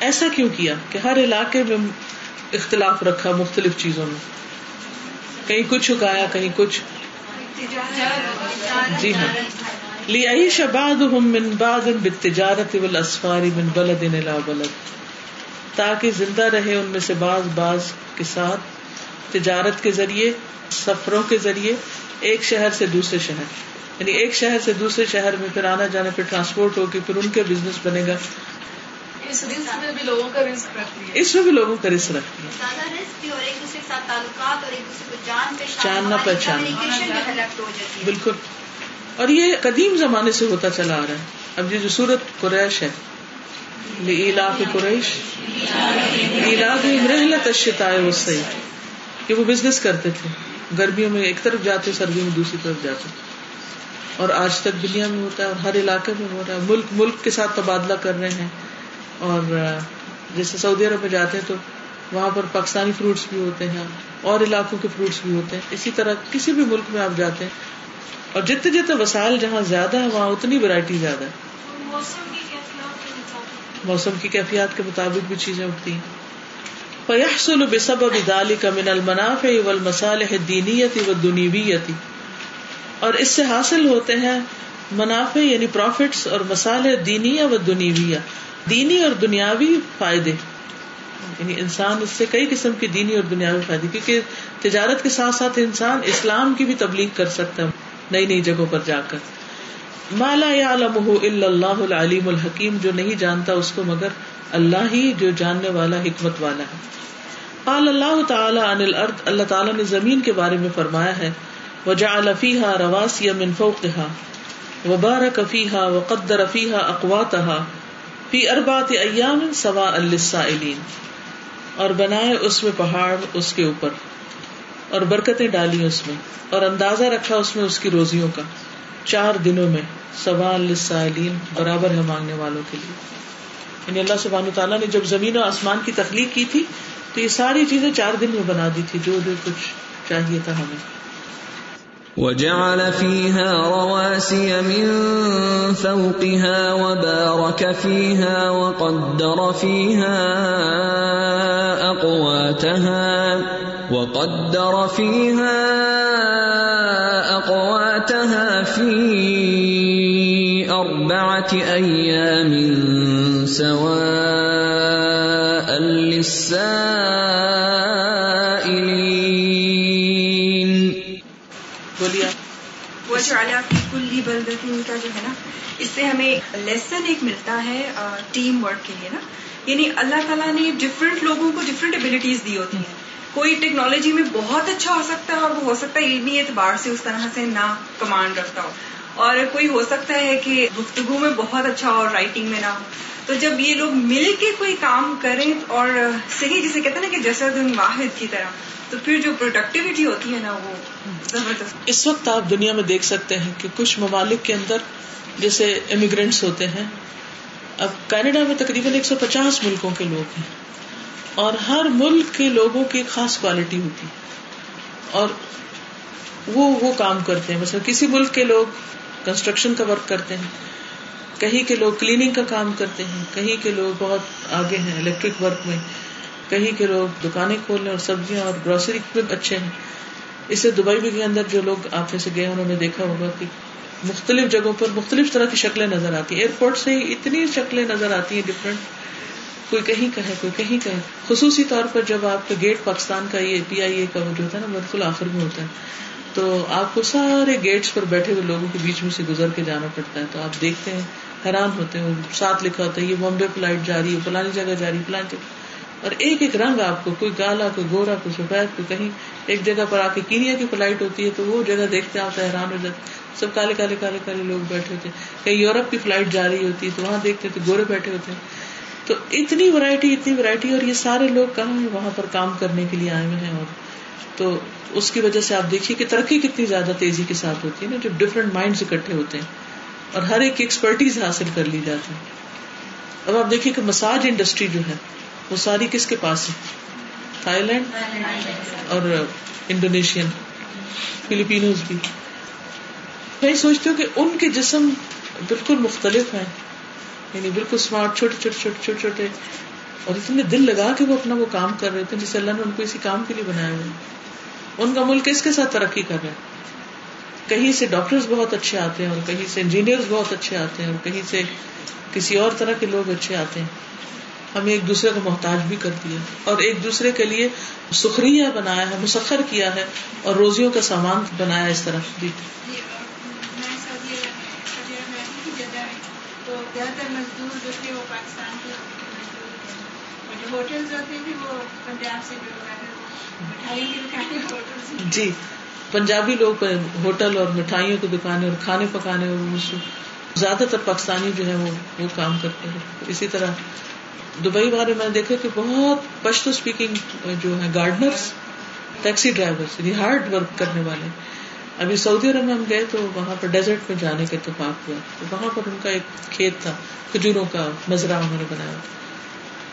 ایسا کیوں کیا کہ ہر علاقے میں اختلاف رکھا مختلف چیزوں میں کہیں کچھ اگایا، کہیں کچھ۔ جی ہاں۔ لی شباد من بعد بالتجارت والاسفار من بلد الى بلد تاکہ زندہ رہے ان میں سے بعض بعض کے ساتھ تجارت کے ذریعے سفروں کے ذریعے ایک شہر سے دوسرے شہر۔ یعنی ایک شہر سے دوسرے شہر میں پھر آنا جانا پھر ٹرانسپورٹ ہوگی پھر ان کے بزنس بنے گا۔ اس میں بھی لوگوں کا کو جان پہچان جاننا پہچاننا۔ ہے۔ بالکل۔ اور یہ قدیم زمانے سے ہوتا چلا آ رہا ہے۔ اب یہ جو سورت قریش ہے قریش الشتاء والصيف، کہ وہ بزنس کرتے تھے۔ گرمیوں میں ایک طرف جاتے، سردیوں میں دوسری طرف جاتے۔ اور آج تک دنیا میں ہوتا ہے اور ہر علاقے میں ہو رہا ہے۔ ملک ملک کے ساتھ تبادلہ کر رہے ہیں۔ اور جیسے سعودی عرب میں جاتے ہیں تو وہاں پر پاکستانی فروٹس بھی ہوتے ہیں اور علاقوں کے فروٹس بھی ہوتے ہیں۔ اسی طرح کسی بھی ملک میں آپ جاتے ہیں اور جتنے جتنے وسائل جہاں زیادہ ہے وہاں اتنی ورائٹی زیادہ ہے موسم کی کیفیات کے مطابق۔ بھی چیزیں اگتی ہیں۔ فیحصل بسبب ذلك من المنافع والمصالح الدینیت والدنیویت اور اس سے حاصل ہوتے ہیں منافع یعنی پروفٹس اور مسالح دینیا و دنیویہ۔ دینی اور دنیاوی فائدے۔ یعنی انسان اس سے کئی قسم کی دینی اور دنیاوی فائدے کیونکہ تجارت کے ساتھ ساتھ انسان اسلام کی بھی تبلیغ کر سکتا ہے۔ نئی نئی جگہوں پر جا کر۔ مالا یعلمہ الا اللہ العلیم الحکیم، جو نہیں جانتا اس کو مگر اللہ ہی، جو جاننے والا حکمت والا ہے۔ قال اللہ تعالی عن الارض، اللہ تعالیٰ نے زمین کے بارے میں فرمایا ہے۔ وجعل فيها رواسي من فوقها وبارك فيها وقدر فيها اقواتها في اربعه ايام سواء للسائلين اور بنائے اس میں پہاڑ اس کے اوپر۔ اور برکتیں ڈالی اس میں اور اندازہ رکھا اس میں اس کی روزیوں کا۔ چار دنوں میں سوال للسائلین برابر ہے مانگنے والوں کے لیے۔ یعنی اللہ سبحانہ تعالیٰ نے جب زمین و آسمان کی تخلیق کی تھی تو یہ ساری چیزیں چار دن میں بنا دی تھی، جو جو کچھ چاہیے تھا ہمیں۔ وجعل فيها رواسي من فوقها وبارك فيها وقدر فيها أقواتها۔ وقدر فيها أقواتها في أربعة أيام سواء للسائلين. بولیے۔ اعلیٰ کی کلی بلدتین کا جو ہے نا اس سے ہمیں لیسن ایک ملتا ہے ٹیم ورک کے لیے نا۔ یعنی اللہ تعالیٰ نے ڈفرینٹ لوگوں کو ڈفرینٹ ابلیٹیز دی ہوتی ہیں۔ کوئی ٹیکنالوجی میں بہت اچھا ہو سکتا ہے اور وہ ہو سکتا ہے علمی اعتبار سے اس طرح سے نہ کمانڈ رکھتا ہو۔ اور کوئی ہو سکتا ہے کہ گفتگو میں بہت اچھا ہو اور رائٹنگ میں نہ ہو۔ تو جب یہ لوگ مل کے کوئی کام کریں اور صحیح جسے کہتے ہیں نا کہ جسد واحد کی طرح، تو پھر جو پروڈکٹیوٹی ہوتی ہے نا، وہ زبردست۔ اس وقت آپ دنیا میں دیکھ سکتے ہیں کہ کچھ ممالک کے اندر جیسے امیگرینٹس ہوتے ہیں، اب کینیڈا میں تقریباً ایک سو پچاس ملکوں کے لوگ ہیں۔ اور ہر ملک کے لوگوں کی ایک خاص کوالٹی ہوتی اور وہ وہ کام کرتے ہیں۔ مثلا کسی ملک کے لوگ کنسٹرکشن کا ورک کرتے ہیں۔ کہیں کے لوگ کلیننگ کا کام کرتے ہیں۔ کہیں کے لوگ بہت آگے ہیں الیکٹرک ورک میں۔ کہیں کے لوگ دکانیں کھولنے اور سبزیاں اور گروسری میں اچھے ہیں۔ اس سے دبئی کے اندر جو لوگ آپ میں سے گئے انہوں نے دیکھا ہوگا کہ مختلف جگہوں پر مختلف طرح کی شکلیں نظر آتی ہیں۔ ایئرپورٹ سے ہی اتنی شکلیں نظر آتی ہیں ڈفرینٹ کوئی کہیں کا ہے، کوئی کہیں کا ہے۔ خصوصی طور پر جب آپ کا گیٹ پاکستان کا یہ پی آئی اے کا جو ہوتا ہے نا بالکل آخر میں ہوتا ہے۔ تو آپ کو سارے گیٹس پر بیٹھے ہوئے لوگوں کے بیچ میں سے گزر کے جانا پڑتا ہے۔ تو آپ دیکھتے ہیں، حیران ہوتے ہیں ساتھ لکھا ہوتا ہے، یہ بامبے فلائٹ جا رہی ہے، فلانی جگہ جا رہی فلانی جگہ۔ اور ایک ایک رنگ آپ کو، کوئی کالا کوئی گورا، کوئی سفید، کوئی کہیں۔ ایک جگہ پر آ کے کینیا کی فلائٹ ہوتی ہے تو وہ جگہ دیکھتے آپ حیران ہو جاتے سب کالے کالے کالے کالے لوگ بیٹھے ہوتے ہیں۔ کہیں یورپ کی فلائٹ جا رہی ہوتی ہے تو وہاں دیکھتے تو گورے بیٹھے ہوتے ہیں۔ تو اتنی ورائٹی اتنی ورائٹی اور یہ سارے لوگ کہاں ہیں؟ وہاں پر کام کرنے کے لیے آئے ہوئے ہیں اور تو اس کی وجہ سے آپ دیکھیے کہ ترقی کتنی زیادہ تیزی کے ساتھ ہوتی ہے نا، جب ڈفرینٹ مائنڈ اکٹھے ہوتے ہیں اور ہر ایک ایکسپرٹیز حاصل کر لی جاتی ہے۔ اب آپ دیکھیے کہ مساج انڈسٹری جو ہے، وہ ساری کس کے پاس ہے؟ تھائی لینڈ اور انڈونیشین فلپینوز بھی۔ میں سوچتی ہوں کہ ان کے جسم بالکل مختلف ہیں۔ یعنی بالکل اسمارٹ چھوٹے چھوٹے چھوٹے چھوٹے چھوٹے۔ اور اتنے دل لگا کے وہ اپنا وہ کام کر رہے تھے جس اللہ نے ان کو اسی کام کے لیے بنایا ہوا ان کا ملک کس کے ساتھ ترقی کر رہا ہے؟ کہیں سے ڈاکٹرز بہت اچھے آتے ہیں اور کہیں سے انجینئر بہت اچھے آتے ہیں اور کہیں سے کسی اور طرح کے لوگ اچھے آتے ہیں۔ ہمیں ایک دوسرے کو محتاج بھی کر دیا۔ اور ایک دوسرے کے لیے سخریہ بنایا ہے، مسخر کیا ہے اور روزیوں کا سامان بنایا اس طرح۔ جی میں سعودی سعودی عرب میں رہتی تھی جدہ میں تو زیادہ تر مزدور جو تھے وہ پاکستان کے مزدور تھے اور جو ہوٹلز ہوتے تھے وہ پنجاب سے جو مٹھائی کی دکانیں ہوٹل جی پنجابی لوگ ہوٹل اور مٹھائیوں کی دکانیں اور کھانے پکانے اور زیادہ تر پاکستانی جو ہے وہ وہ کام کرتے ہیں۔ اسی طرح دبئی والے میں نے دیکھا کہ بہت پشتو اسپیکنگ جو ہے gardeners taxi driver hard work کرنے والے۔ ابھی سعودی عرب میں ہم گئے تو وہاں پر ڈیزرٹ میں جانے کا اتفاق ہوا۔ تو وہاں پر ان کا ایک کھیت تھا، کھجوروں کا مزرعہ انہوں نے بنایا تھا۔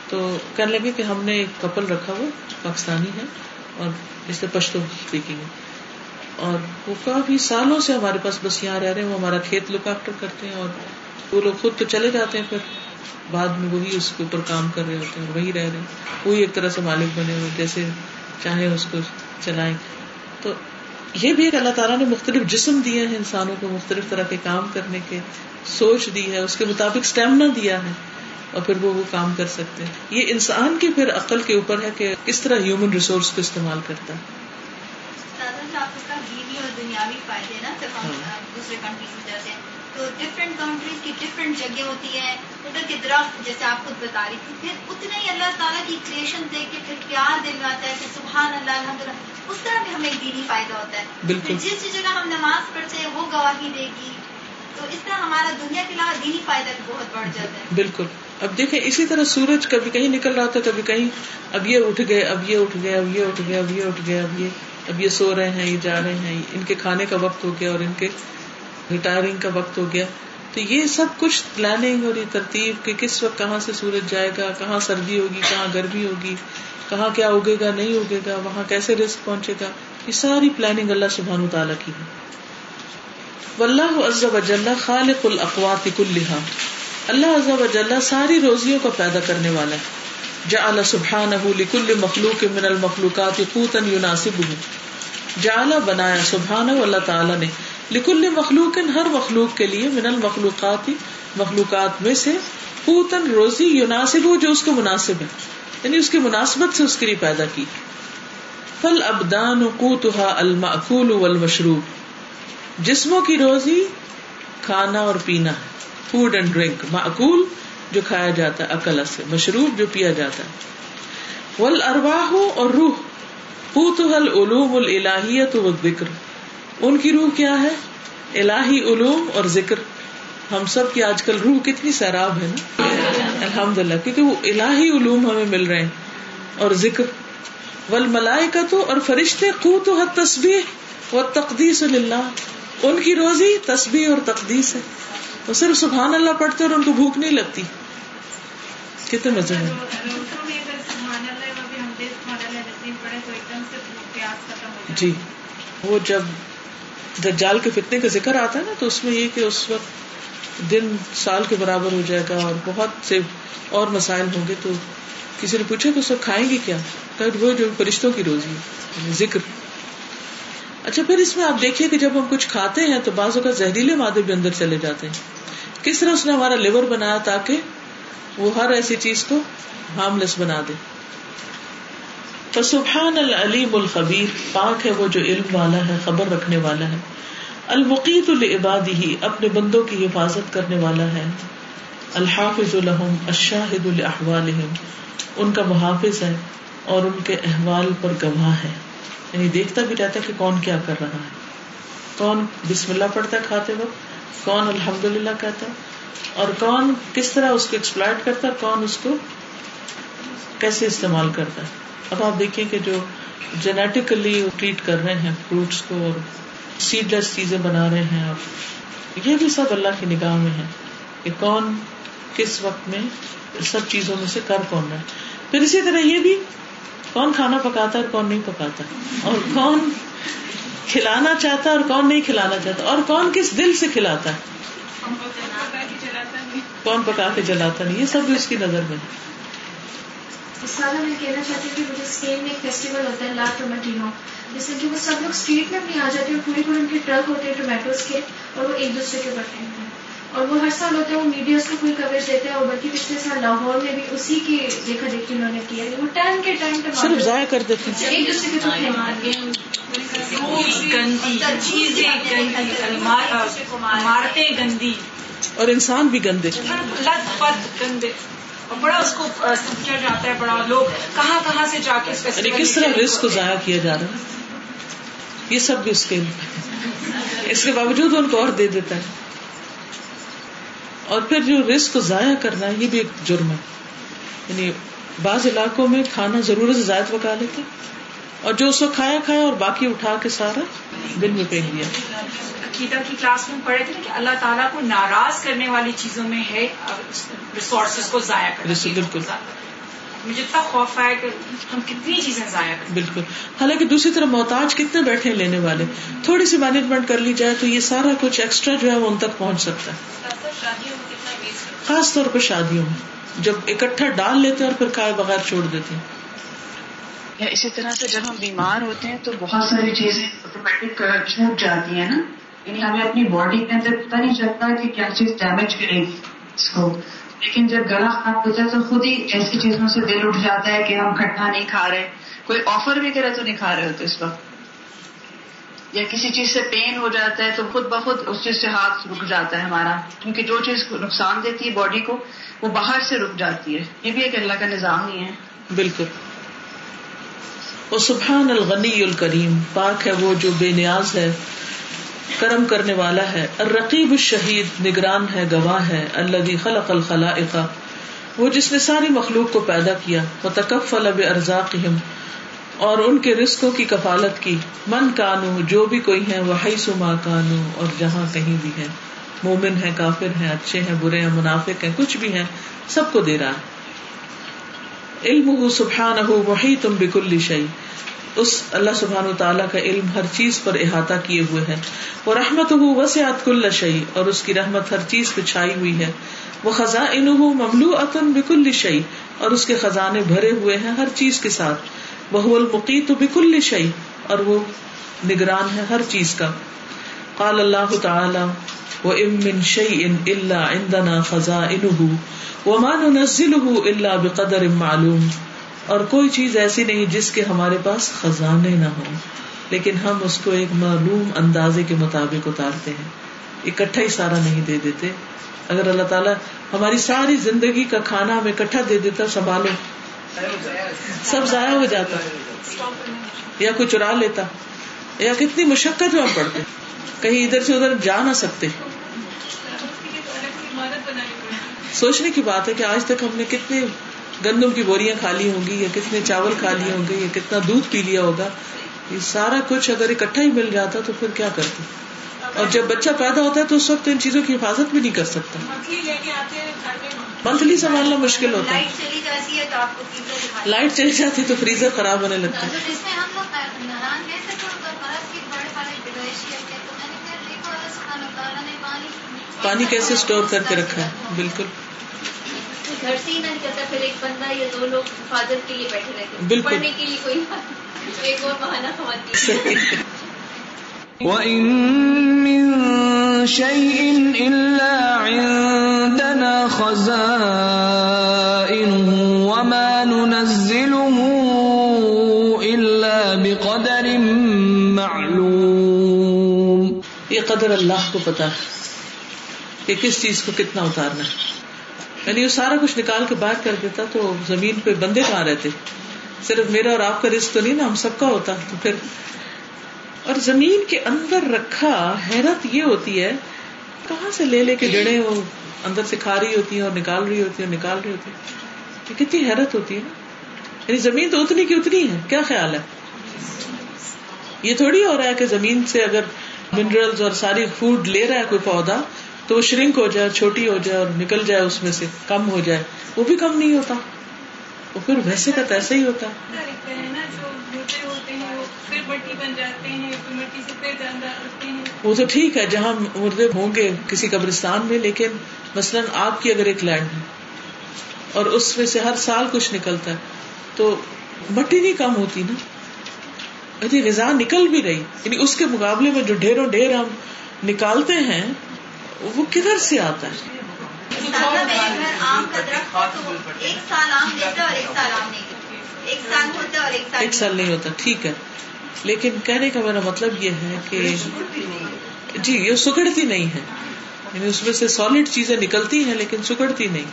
تو کہنے لگے کہ ہم نے ایک کپل رکھا ہوا پاکستانی ہے، اور جس سے پشتو اسپیکنگ ہے اور وہ کافی سالوں سے ہمارے پاس بس یہاں رہ رہے ہیں، وہ ہمارا کھیت لک آفٹر کرتے ہیں، اور وہ لوگ خود تو چلے جاتے ہیں، پھر بعد میں وہی اس کے اوپر کام کر رہے ہوتے ہیں وہی رہ رہے ہیں۔ وہی ایک طرح سے مالک بنے ہوئے جیسے چاہے اس کو چلائیں۔ تو یہ بھی ایک اللہ تعالیٰ نے مختلف جسم دیے ہیں انسانوں کو مختلف طرح کے کام کرنے کے سوچ دی ہے اس کے مطابق اسٹیمنا دیا ہے اور پھر وہ وہ کام کر سکتے ہیں یہ انسان کی پھر عقل کے اوپر ہے کہ کس طرح ہیومن ریسورس کو استعمال کرتا ہے ہاں۔ دوسرے کنٹریز میں جاتے ہیں تو ڈفرینٹ کنٹریز کی ڈفرینٹ جگہ ہوتی ہے ادھر کے درخت جیسے آپ خود بتا رہی تھی پھر اتنا ہی اللہ تعالیٰ کی کریشن دیکھ کے پھر پیار دل میں آتا ہے کہ سبحان اللہ الحمد للہ۔ اس طرح بھی ہمیں دینی فائدہ ہوتا ہے۔ بالکل۔ پھر جس جس جگہ ہم نماز پڑھتے ہیں وہ گواہی دے گی۔ تو اس طرح ہمارا دنیا کے علاوہ دینی فائدہ بھی بہت بڑھ جاتا ہے۔ بالکل۔ اب دیکھیں اسی طرح سورج کبھی کہیں نکل رہا تھا کبھی کہیں اب یہ اٹھ گئے اب یہ اٹھ گئے اب یہ اٹھ گئے اب یہ اٹھ گئے اب یہ اب یہ سو رہے ہیں یہ جا رہے ہیں ان کے کھانے کا وقت ہو گیا اور ان کے ریٹائرنگ کا وقت ہو گیا۔ تو یہ سب کچھ پلاننگ اور یہ ترتیب کہ کس وقت کہاں سے سورج جائے گا، کہاں سردی ہوگی، کہاں گرمی ہوگی، کہاں کیا اگے گا، نہیں اگے گا، وہاں کیسے رسک پہنچے گا، یہ ساری پلاننگ اللہ سبحان تعالیٰ کی ہے۔ واللہ عز و خالق الاقوات کلھا۔ اللہ عز و ساری روزیوں کو پیدا کرنے والا ہے۔ جعل سبحانہ لکل مخلوق من المخلوقات قوتا يناسبه جعل بنایا سبحانہ اللہ تعالی نے۔ لکل مخلوق ہر مخلوق کے لیے من المخلوقات مخلوقات میں سے قوتن روزی يناسب جو اس کو مناسب ہے یعنی اس کی مناسبت سے اس کے لیے پیدا کی۔ فل ابدان قوتها المأکول والمشروب، جسموں کی روزی کھانا اور پینا ہے فوڈ اینڈ ڈرنک معقول جو کھایا جاتا ہے عقل سے، مشروب جو پیا جاتا ہے۔ ول ارواہ اور روح پوت حل علوم الہیت و ان کی روح کیا ہے؟ الہی علوم اور ذکر۔ ہم سب کی آج کل روح کتنی سیراب ہے نا؟ الحمد للہ کیونکہ وہ الہی علوم ہمیں مل رہے ہیں اور ذکر۔ ول ملائے تو اور فرشتے قوت و حد تصبیح و تقدیس اللہ ان کی روزی تسبیح اور تقدیس ہے۔ وہ صرف سبحان اللہ پڑھتے اور ان کو بھوک نہیں لگتی۔ کتنے مزے ہیں۔ جی۔ وہ جب دجال کے فتنے کا ذکر آتا ہے نا، تو اس میں یہ کہ اس وقت دن سال کے برابر ہو جائے گا اور بہت سے اور مسائل ہوں گے، تو کسی نے پوچھا کہ اس وقت کھائیں گے کیا؟ کہ وہ جو فرشتوں کی روزی ہے یعنی ذکر۔ اچھا پھر اس میں آپ دیکھیے کہ جب ہم کچھ کھاتے ہیں تو بعض اوقات زہریلے مادے بھی اندر چلے جاتے ہیں۔ کس طرح اس نے ہمارا لیور بنایا تاکہ وہ ہر ایسی چیز کو ہارم لیس بنا دے؟ تو سبحان العلیم الخبیر، پاک ہے وہ جو علم والا ہے، خبر رکھنے والا ہے۔ المقیت العباد ہی اپنے بندوں کی حفاظت کرنے والا ہے۔ الحافظ الحم الشاہد الحوالہم ان کا محافظ ہے اور ان کے احوال پر گواہ ہے۔ یعنی دیکھتا بھی رہتا کہ کون کیا کر رہا ہے۔ کون بسم اللہ پڑھتا ہے کھاتے وقت، کون الحمد للہ کہتا ہے۔ اور کون کس طرح اس کو ایکسپلائٹ کرتا ہے، کون اس کو کیسے استعمال کرتا ہے۔ اب آپ دیکھیں کہ جو جینیٹیکلی ٹریٹ کر رہے ہیں فروٹس کو اور سیڈ لیس چیزیں بنا رہے ہیں اور یہ بھی سب اللہ کی نگاہ میں ہے کہ کون کس وقت میں سب چیزوں میں سے کر کون رہا ہے۔ پھر اسی طرح یہ بھی کون کھانا پکاتا ہے اور کون نہیں پکاتا۔ اور کون کھلانا چاہتا ہے اور کون نہیں کھلانا چاہتا۔ اور کون کس دل سے کھلاتا ہے۔ کون پکا کے جلاتا نہیں۔ یہ سب بھی اس کی نظر میں میں کہنا چاہتی ہوں کہ مجھے اسپین میں ایک فیسٹیول ہوتا ہے لا ٹومیٹینو جس میں کہ وہ سب لوگ اسٹریٹ میں اپنی آ جاتے ہیں پوری پوری ان کے ٹرک ہوتے ہیں ٹومیٹوز کے اور وہ ایک دوسرے کے بٹے ہیں۔ اور وہ ہر سال ہوتا ہے وہ میڈیا اس کو فل کوریج دیتے ہیں اور بلکہ پچھلے سال لاہور میں بھی اسی کی دیکھا دیکھی انہوں نے کیا وہ ٹائم کے ٹائم پہ صرف ضائع کر دیتے ایک دوسرے کے عمارتیں گندی اور انسان بھی گندے۔ لت پت گندے۔ اور بڑا اس کو سمجھا جاتا ہے بڑا لوگ کہاں کہاں سے جا کے اس یعنی کس طرح رسک کو ضائع کیا جا رہا ہے؟ یہ سب بھی اس کے اس کے باوجود ان کو اور دے دیتا ہے۔ اور پھر جو رسک کو ضائع کرنا ہے یہ بھی ایک جرم ہے۔ یعنی بعض علاقوں میں کھانا ضرورت سے زائد پکا لیتے اور جو اس کو کھایا کھایا اور باقی اٹھا کے سارا دن میں پھینک دیا۔ عقیدہ کی کلاس میں پڑھے تھے کہ اللہ تعالیٰ کو ناراض کرنے والی چیزوں میں ہے ریسورسز کو ضائع کرنا بالکل۔ مجھے اتنا خوف آیا کہ ہم کتنی چیزیں ضائع کریں بالکل۔ حالانکہ دوسری طرف محتاج کتنے بیٹھے لینے والے؟ تھوڑی سی مینجمنٹ کر لی جائے تو یہ سارا کچھ ایکسٹرا جو ہے وہ ان تک پہنچ سکتا ہے۔ خاص طور پہ شادیوں میں۔ جب اکٹھا ڈال لیتے ہیں اور پھر کھائے بغیر چھوڑ دیتے ہیں۔ یا اسی طرح سے جب ہم بیمار ہوتے ہیں تو بہت ساری چیزیں آٹومیٹک چھوٹ جاتی ہیں نا۔ یعنی ہمیں اپنی باڈی کے اندر پتہ نہیں چلتا کہ کیا چیز ڈیمیج کرے گی اس کو۔ لیکن جب گلا خراب ہوتا ہے تو خود ہی ایسی چیزوں سے دل اٹھ جاتا ہے کہ ہم کھٹا نہیں کھا رہے۔ کوئی آفر بھی کرے تو نہیں کھا رہے ہوتے اس وقت۔ یا کسی چیز سے پین ہو جاتا ہے تو خود بخود اس چیز سے ہاتھ رک جاتا ہے ہمارا۔ کیونکہ جو چیز نقصان دیتی ہے باڈی کو، وہ باہر سے رک جاتی ہے۔ یہ بھی ایک اللہ کا نظام ہی ہے۔ بالکل۔ وہ سبحان الغنی الکریم، پاک ہے وہ جو بے نیاز ہے۔ کرم کرنے والا ہے۔ الرقیب الشہید نگران ہے، گواہ ہے۔ اللہ خلق الخلائق۔ وہ جس نے ساری مخلوق کو پیدا کیا۔ وہ اب ارزاقہم اور ان کے رزقوں کی کفالت کی۔ من کانو، جو بھی کوئی ہے وہ سما کانو۔ اور جہاں کہیں بھی ہے مومن ہے کافر ہیں، اچھے ہیں، برے ہیں، منافق ہیں، کچھ بھی ہیں، سب کو دے رہا ہے۔ علم سبحان ہو وہی تم بکل شعی اس اللہ سبحان تعالیٰ کا علم ہر چیز پر احاطہ کیے ہوئے ہے وہ رحمت ہو وسعت کل شعی اور اس کی رحمت ہر چیز پہ چھائی ہوئی ہے۔ وہ خزاں ان مملو اتن بکل شعی اور اس کے خزانے بھرے ہوئے ہیں ہر چیز کے ساتھ۔ وہ المقیت بکل شعی اور وہ نگران ہے ہر چیز کا۔ قال اللہ تعالی و ام شعی ان اللہ عندنا خزاں انہ وما ننزله الا بقدر معلوم۔ اور کوئی چیز ایسی نہیں جس کے ہمارے پاس خزانے نہ ہو لیکن ہم اس کو ایک معلوم اندازے کے مطابق اتارتے ہیں۔ اکٹھا ہی سارا نہیں دے دیتے۔ اگر اللہ تعالیٰ ہماری ساری زندگی کا کھانا ہمیں اکٹھا دے دیتا سنبھالو سب ضائع ہو جاتا۔ یا کوئی چرا لیتا، یا کتنی مشقت میں ہم پڑتے۔ کہیں ادھر سے ادھر جا نہ سکتے۔ سوچنے کی بات ہے کہ آج تک ہم نے کتنے گندم کی بوریاں کھا لی ہوں گی یا کتنے چاول کھا لیے ہوں گے یا کتنا دودھ پی لیا ہوگا یہ سارا کچھ اگر اکٹھا ہی مل جاتا تو پھر کیا کرتے؟ اور جب بچہ پیدا ہوتا ہے تو اس وقت ان چیزوں کی حفاظت بھی نہیں کر سکتا۔ منتھلی سنبھالنا مشکل ہوتا ہے۔ لائٹ چلی جاتی تو فریزر خراب ہونے لگتا ہے۔ پانی کیسے اسٹور کر کے رکھا ہے؟ بالکل۔ گھر سے ہی نہ نکلتا پھر ایک بندہ یا دو لوگ حفاظت کے لیے بیٹھے رہتے بالکل۔ پڑھنے کے لیے کوئی ایک اور بہانہ خواتین وَإِن مِّن شَيْءٍ إِلَّا عِندَنَا خَزَائِنُهُ وَمَا نُنَزِّلُهُ إِلَّا بِقَدَرٍ مَّعْلُومٍ۔ یہ قدر اللہ کو پتا ہے کہ کس چیز کو کتنا اتارنا ہے۔ یعنی وہ سارا کچھ نکال کے باہر کر دیتا تو زمین پہ بندے کہاں رہتے؟ صرف میرا اور آپ کا رسک تو نہیں نا، ہم سب کا ہوتا، تو پھر اور زمین کے اندر رکھا حیرت یہ ہوتی ہے، کہاں سے لے لے کے جڑے وہ اندر سے کھا رہی ہوتی ہیں اور نکال رہی ہوتی ہے نکال رہی ہوتی ہے کتنی حیرت ہوتی ہے نا۔ یعنی زمین تو اتنی کی اتنی ہے، کیا خیال ہے؟ یہ تھوڑی ہو رہا ہے کہ زمین سے اگر منرلز اور ساری فوڈ لے رہا ہے کوئی پودا تو وہ شرنک ہو جائے چھوٹی ہو جائے اور نکل جائے اس میں سے کم ہو جائے وہ بھی کم نہیں ہوتا۔ وہ پھر ویسے کا ایسا ہی ہوتا۔ وہ تو ٹھیک ہے جہاں مردے ہوں گے کسی قبرستان میں لیکن مثلاً آپ کی اگر ایک لینڈ ہے اور اس میں سے ہر سال کچھ نکلتا ہے تو مٹی نہیں کم ہوتی نا۔ غذا نکل بھی رہی۔ یعنی اس کے مقابلے میں جو ڈھیروں ڈھیر ہم نکالتے ہیں وہ کدھر سے آتا ہے؟ ایک سال نہیں ہوتا ٹھیک ہے۔ لیکن کہنے کا میرا مطلب یہ ہے کہ جی یہ سکڑتی نہیں ہے۔ یعنی اس میں سے سالڈ چیزیں نکلتی ہیں لیکن سکڑتی نہیں۔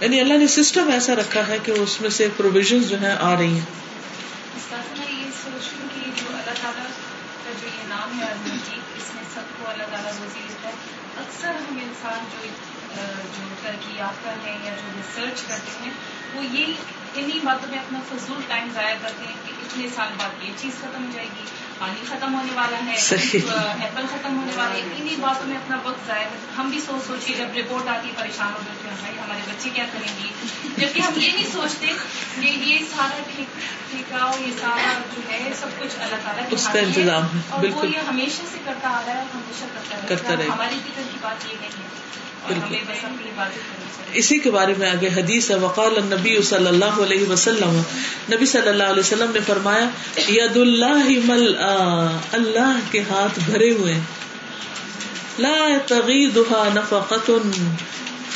یعنی اللہ نے سسٹم ایسا رکھا ہے کہ اس میں سے پروویژن جو ہے آ رہی ہیں۔ اکثر ہم انسان جو جو ترقی یافتہ ہیں یا جو ریسرچ کرتے ہیں، وہ یہی انہیں باتوں میں اپنا فضول ٹائم ضائع کرتے ہیں کہ اتنے سال بعد یہ چیز ختم ہو جائے گی۔ پانی ختم ہونے والا ہے ایپل ختم ہونے والا ہے انہیں باتوں میں اپنا وقت ضائع ہم بھی سوچ سوچ کے جب رپورٹ آتی پریشان ہو جاتے ہیں بھائی ہمارے بچے کیا کریں گے؟ جبکہ ہم یہ نہیں سوچتے کہ یہ سارا ٹھیکا یہ سارا جو ہے سب کچھ اللہ تعالیٰ اس کا انتظام ہے اور وہ یہ ہمیشہ سے کرتا آ رہا ہے ہمیشہ کرتا رہے ہماری فکر کی بات یہ نہیں ہے۔ اسی کے بارے میں آگے حدیث ہے، وقال النبی صلی اللہ علیہ وسلم۔ نبی صلی اللہ علیہ وسلم نے فرمایا ید اللہ مل اللہ کے ہاتھ بھرے ہوئے۔ لا تغیدها نفقت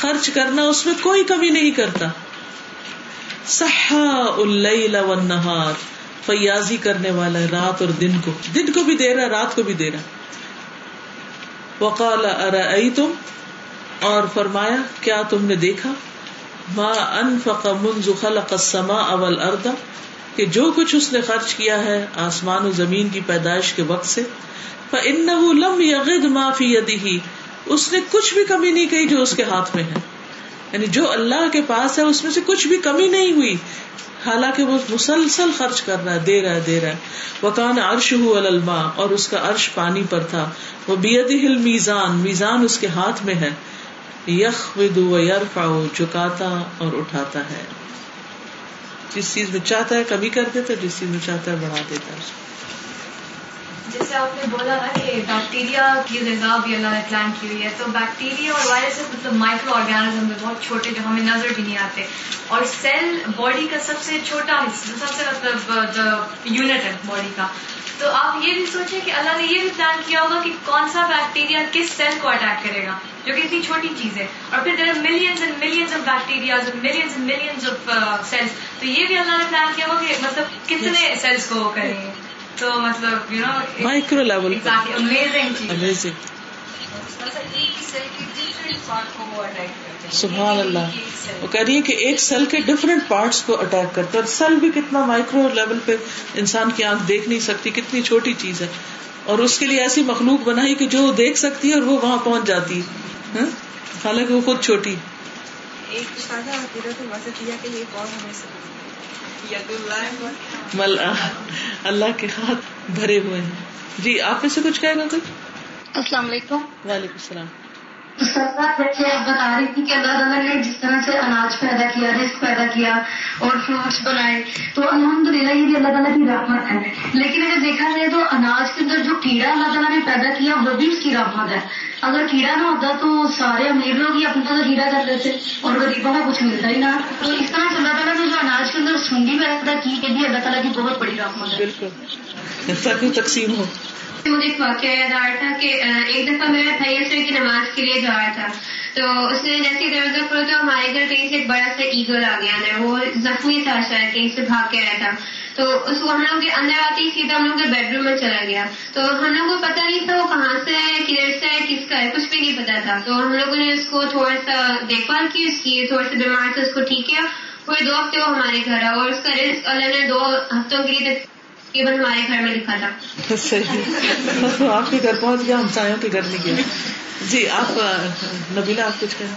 خرچ کرنا اس میں کوئی کمی نہیں کرتا۔ صحا اللیل والنہار۔ فیاضی کرنے والا ہے رات اور دن کو۔ دن کو بھی دے رہا رات کو بھی دے رہا وقال ارأیتم اور فرمایا، کیا تم نے دیکھا؟ ما انفق منذ خلق السماء والارض، کہ جو کچھ اس نے خرچ کیا ہے آسمان و زمین کی پیدائش کے وقت سے ان لم یغد معافی یدی اس نے کچھ بھی کمی نہیں کہی جو اس کے ہاتھ میں ہے۔ یعنی جو اللہ کے پاس ہے، اس میں سے کچھ بھی کمی نہیں ہوئی۔ حالانکہ وہ مسلسل خرچ کر رہا ہے، دے رہا ہے، دے رہا ہے۔ وہ کان عرش الما اور اس کا عرش پانی پر تھا۔ وہ بید ہل میزان میزان اس کے ہاتھ میں ہے۔ یخ ودو یرفا چکاتا اور اٹھاتا ہے۔ جس چیز میں چاہتا ہے کمی کر دیتا ہے، جس چیز میں چاہتا ہے بڑھا دیتا ہے۔ جیسے آپ نے بولا نا کہ بیکٹیریا کی غذا بھی اللہ نے پلان کی ہوئی ہے، تو بیکٹیریا اور وائرس مطلب مائکرو آرگینزم میں بہت چھوٹے جو ہمیں نظر بھی نہیں آتے۔ اور سیل باڈی کا سب سے چھوٹا حصہ، سب سے مطلب uh, یونٹ ہے باڈی کا۔ تو آپ یہ بھی سوچیں کہ اللہ نے یہ بھی پلان کیا ہوگا کہ کون سا بیکٹیریا کس سیل کو اٹیک کرے گا جو کہ اتنی چھوٹی چیز ہے۔ اور پھر there millions and millions of bacteria millions and millions of cells تو یہ بھی اللہ نے پلان کیا ہوگا کہ مطلب کتنے سیلس کو کریں۔ گے تو مطلب you know micro level amazing amazing سبحان اللہ. وہ کہہ رہی ہے کہ ایک سیل کے ڈفرینٹ پارٹس کو اٹیک کرتے اور سیل بھی کتنا مائکرو لیول پہ انسان کی آنکھ دیکھ نہیں سکتی کتنی چھوٹی چیز ہے۔ اور اس کے لیے ایسی مخلوق بنائی کہ جو دیکھ سکتی ہے اور وہ وہاں پہنچ جاتی ہے ہاں؟ حالانکہ وہ خود چھوٹی۔ اللہ کے ہاتھ بھرے ہوئے ہیں۔ جی آپ میں سے کچھ کہے گا کوئی؟ السلام علیکم۔ وعلیکم السلام۔ جیسے آپ بتا رہی تھی کہ اللہ تعالیٰ نے جس طرح سے اناج پیدا کیا رسک پیدا کیا اور فروٹس بنائے تو الحمد للہ یہ بھی اللہ تعالیٰ کی رحمت ہے۔ لیکن اگر دیکھا جائے تو اناج کے اندر جو کیڑا اللہ تعالیٰ نے پیدا کیا وہ بھی اس کی رحمت ہے۔ اگر کیڑا نہ ہوتا تو سارے امیر لوگ ہی اپنا تو کیڑا کر لیتے اور غریبوں کو کچھ ملتا ہی نہ۔ تو اس طرح سے اللہ تعالیٰ نے جو اناج کے اندر سنڈی پیدا کی یہ بھی اللہ تعالیٰ کی بہت بڑی رحمت ہے۔ بالکل۔ تقسیم ہو۔ مجھے ایک واقعہ یاد آ رہا تھا کہ ایک دفعہ میرا بھائی اسے کی نماز کے لیے جا رہا تھا۔ تو اس نے جیسے دروازہ کھولا تو ہمارے گھر کہیں سے ایک بڑا سا ایگل آ گیا۔ وہ زخمی تھا شاید، کہیں سے بھاگ کے آیا تھا۔ تو اس کو ہم لوگ کے اندر آتے ہی سیدھا ہم لوگ کے بیڈ روم میں چلا گیا۔ تو ہم لوگ کو پتا نہیں تھا وہ کہاں سے ہے، کدھر سے ہے، کس کا ہے، کچھ بھی نہیں پتا تھا۔ تو ہم لوگوں نے اس کو تھوڑا سا دیکھ بھال کی، اس کی تھوڑا سا بیمار تھا اس کو ٹھیک کیا۔ پورے دو ہفتے وہ ہمارے گھر آیا اور اس کا رسک اللہ نے دو ہفتوں کے لیے تقریباً ہمارے گھر میں لکھا تھا صحیح۔ آپ کے گھر پہنچ گیا ہم سایوں کے گھر نہیں گیا جی آپ نبیلا آپ کچھ کہیں؟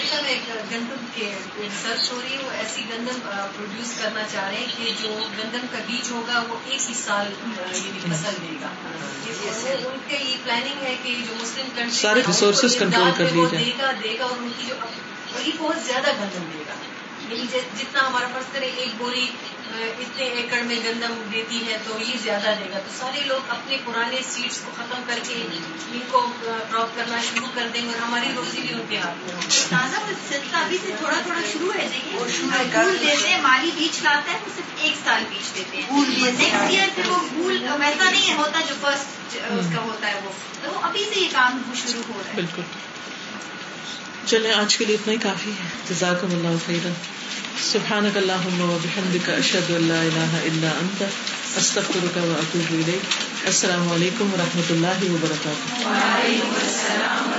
خیال ایک گندم کے ریسرچ ہو رہی ہے وہ ایسی گندم پروڈیوس کرنا چاہ رہے ہیں کہ جو گندم کا بیج ہوگا وہ ایک ہی سال یعنی فصل دے گا۔ ان کی یہ پلاننگ ہے کہ جو مسلم کنٹری سارے ریسورسز کنٹرول کر لیے جائیں۔ دے گا دے گا اور ان کی جو وہی بہت زیادہ گندم دے گا۔ یعنی جتنا ہمارا فرض کرے ایک بوری اتنے ایکڑ میں گندم دیتی ہے تو یہ زیادہ دے گا۔ تو سارے لوگ اپنے پرانے سیٹس کو ختم کر کے ان کو کراپ کرنا شروع کر دیں گے اور ہماری روزی بھی ان کے ہاتھ میں تازہ سلسلہ ابھی سے تھوڑا تھوڑا شروع ہے۔ پھول دیتے ہیں مالی بیچ لاتا ہے وہ صرف ایک سال بیچ دیتے ہیں۔ نیکسٹ ایئر پھر وہ پھول ویسا نہیں ہوتا جو فرسٹ اس کا ہوتا ہے وہ۔ تو ابھی سے یہ کام شروع ہو رہا ہے۔ بالکل۔ چلے آج کے لیے اتنا ہی کافی ہے۔ جزاکم اللہ خیرا۔ سبحانك اللهم وبحمدك بحمدک اشہد ان لا الہ الا انت استغفرک و اتوب الیک السلام علیکم و رحمۃ اللہ وبرکاتہ وعلیکم السلام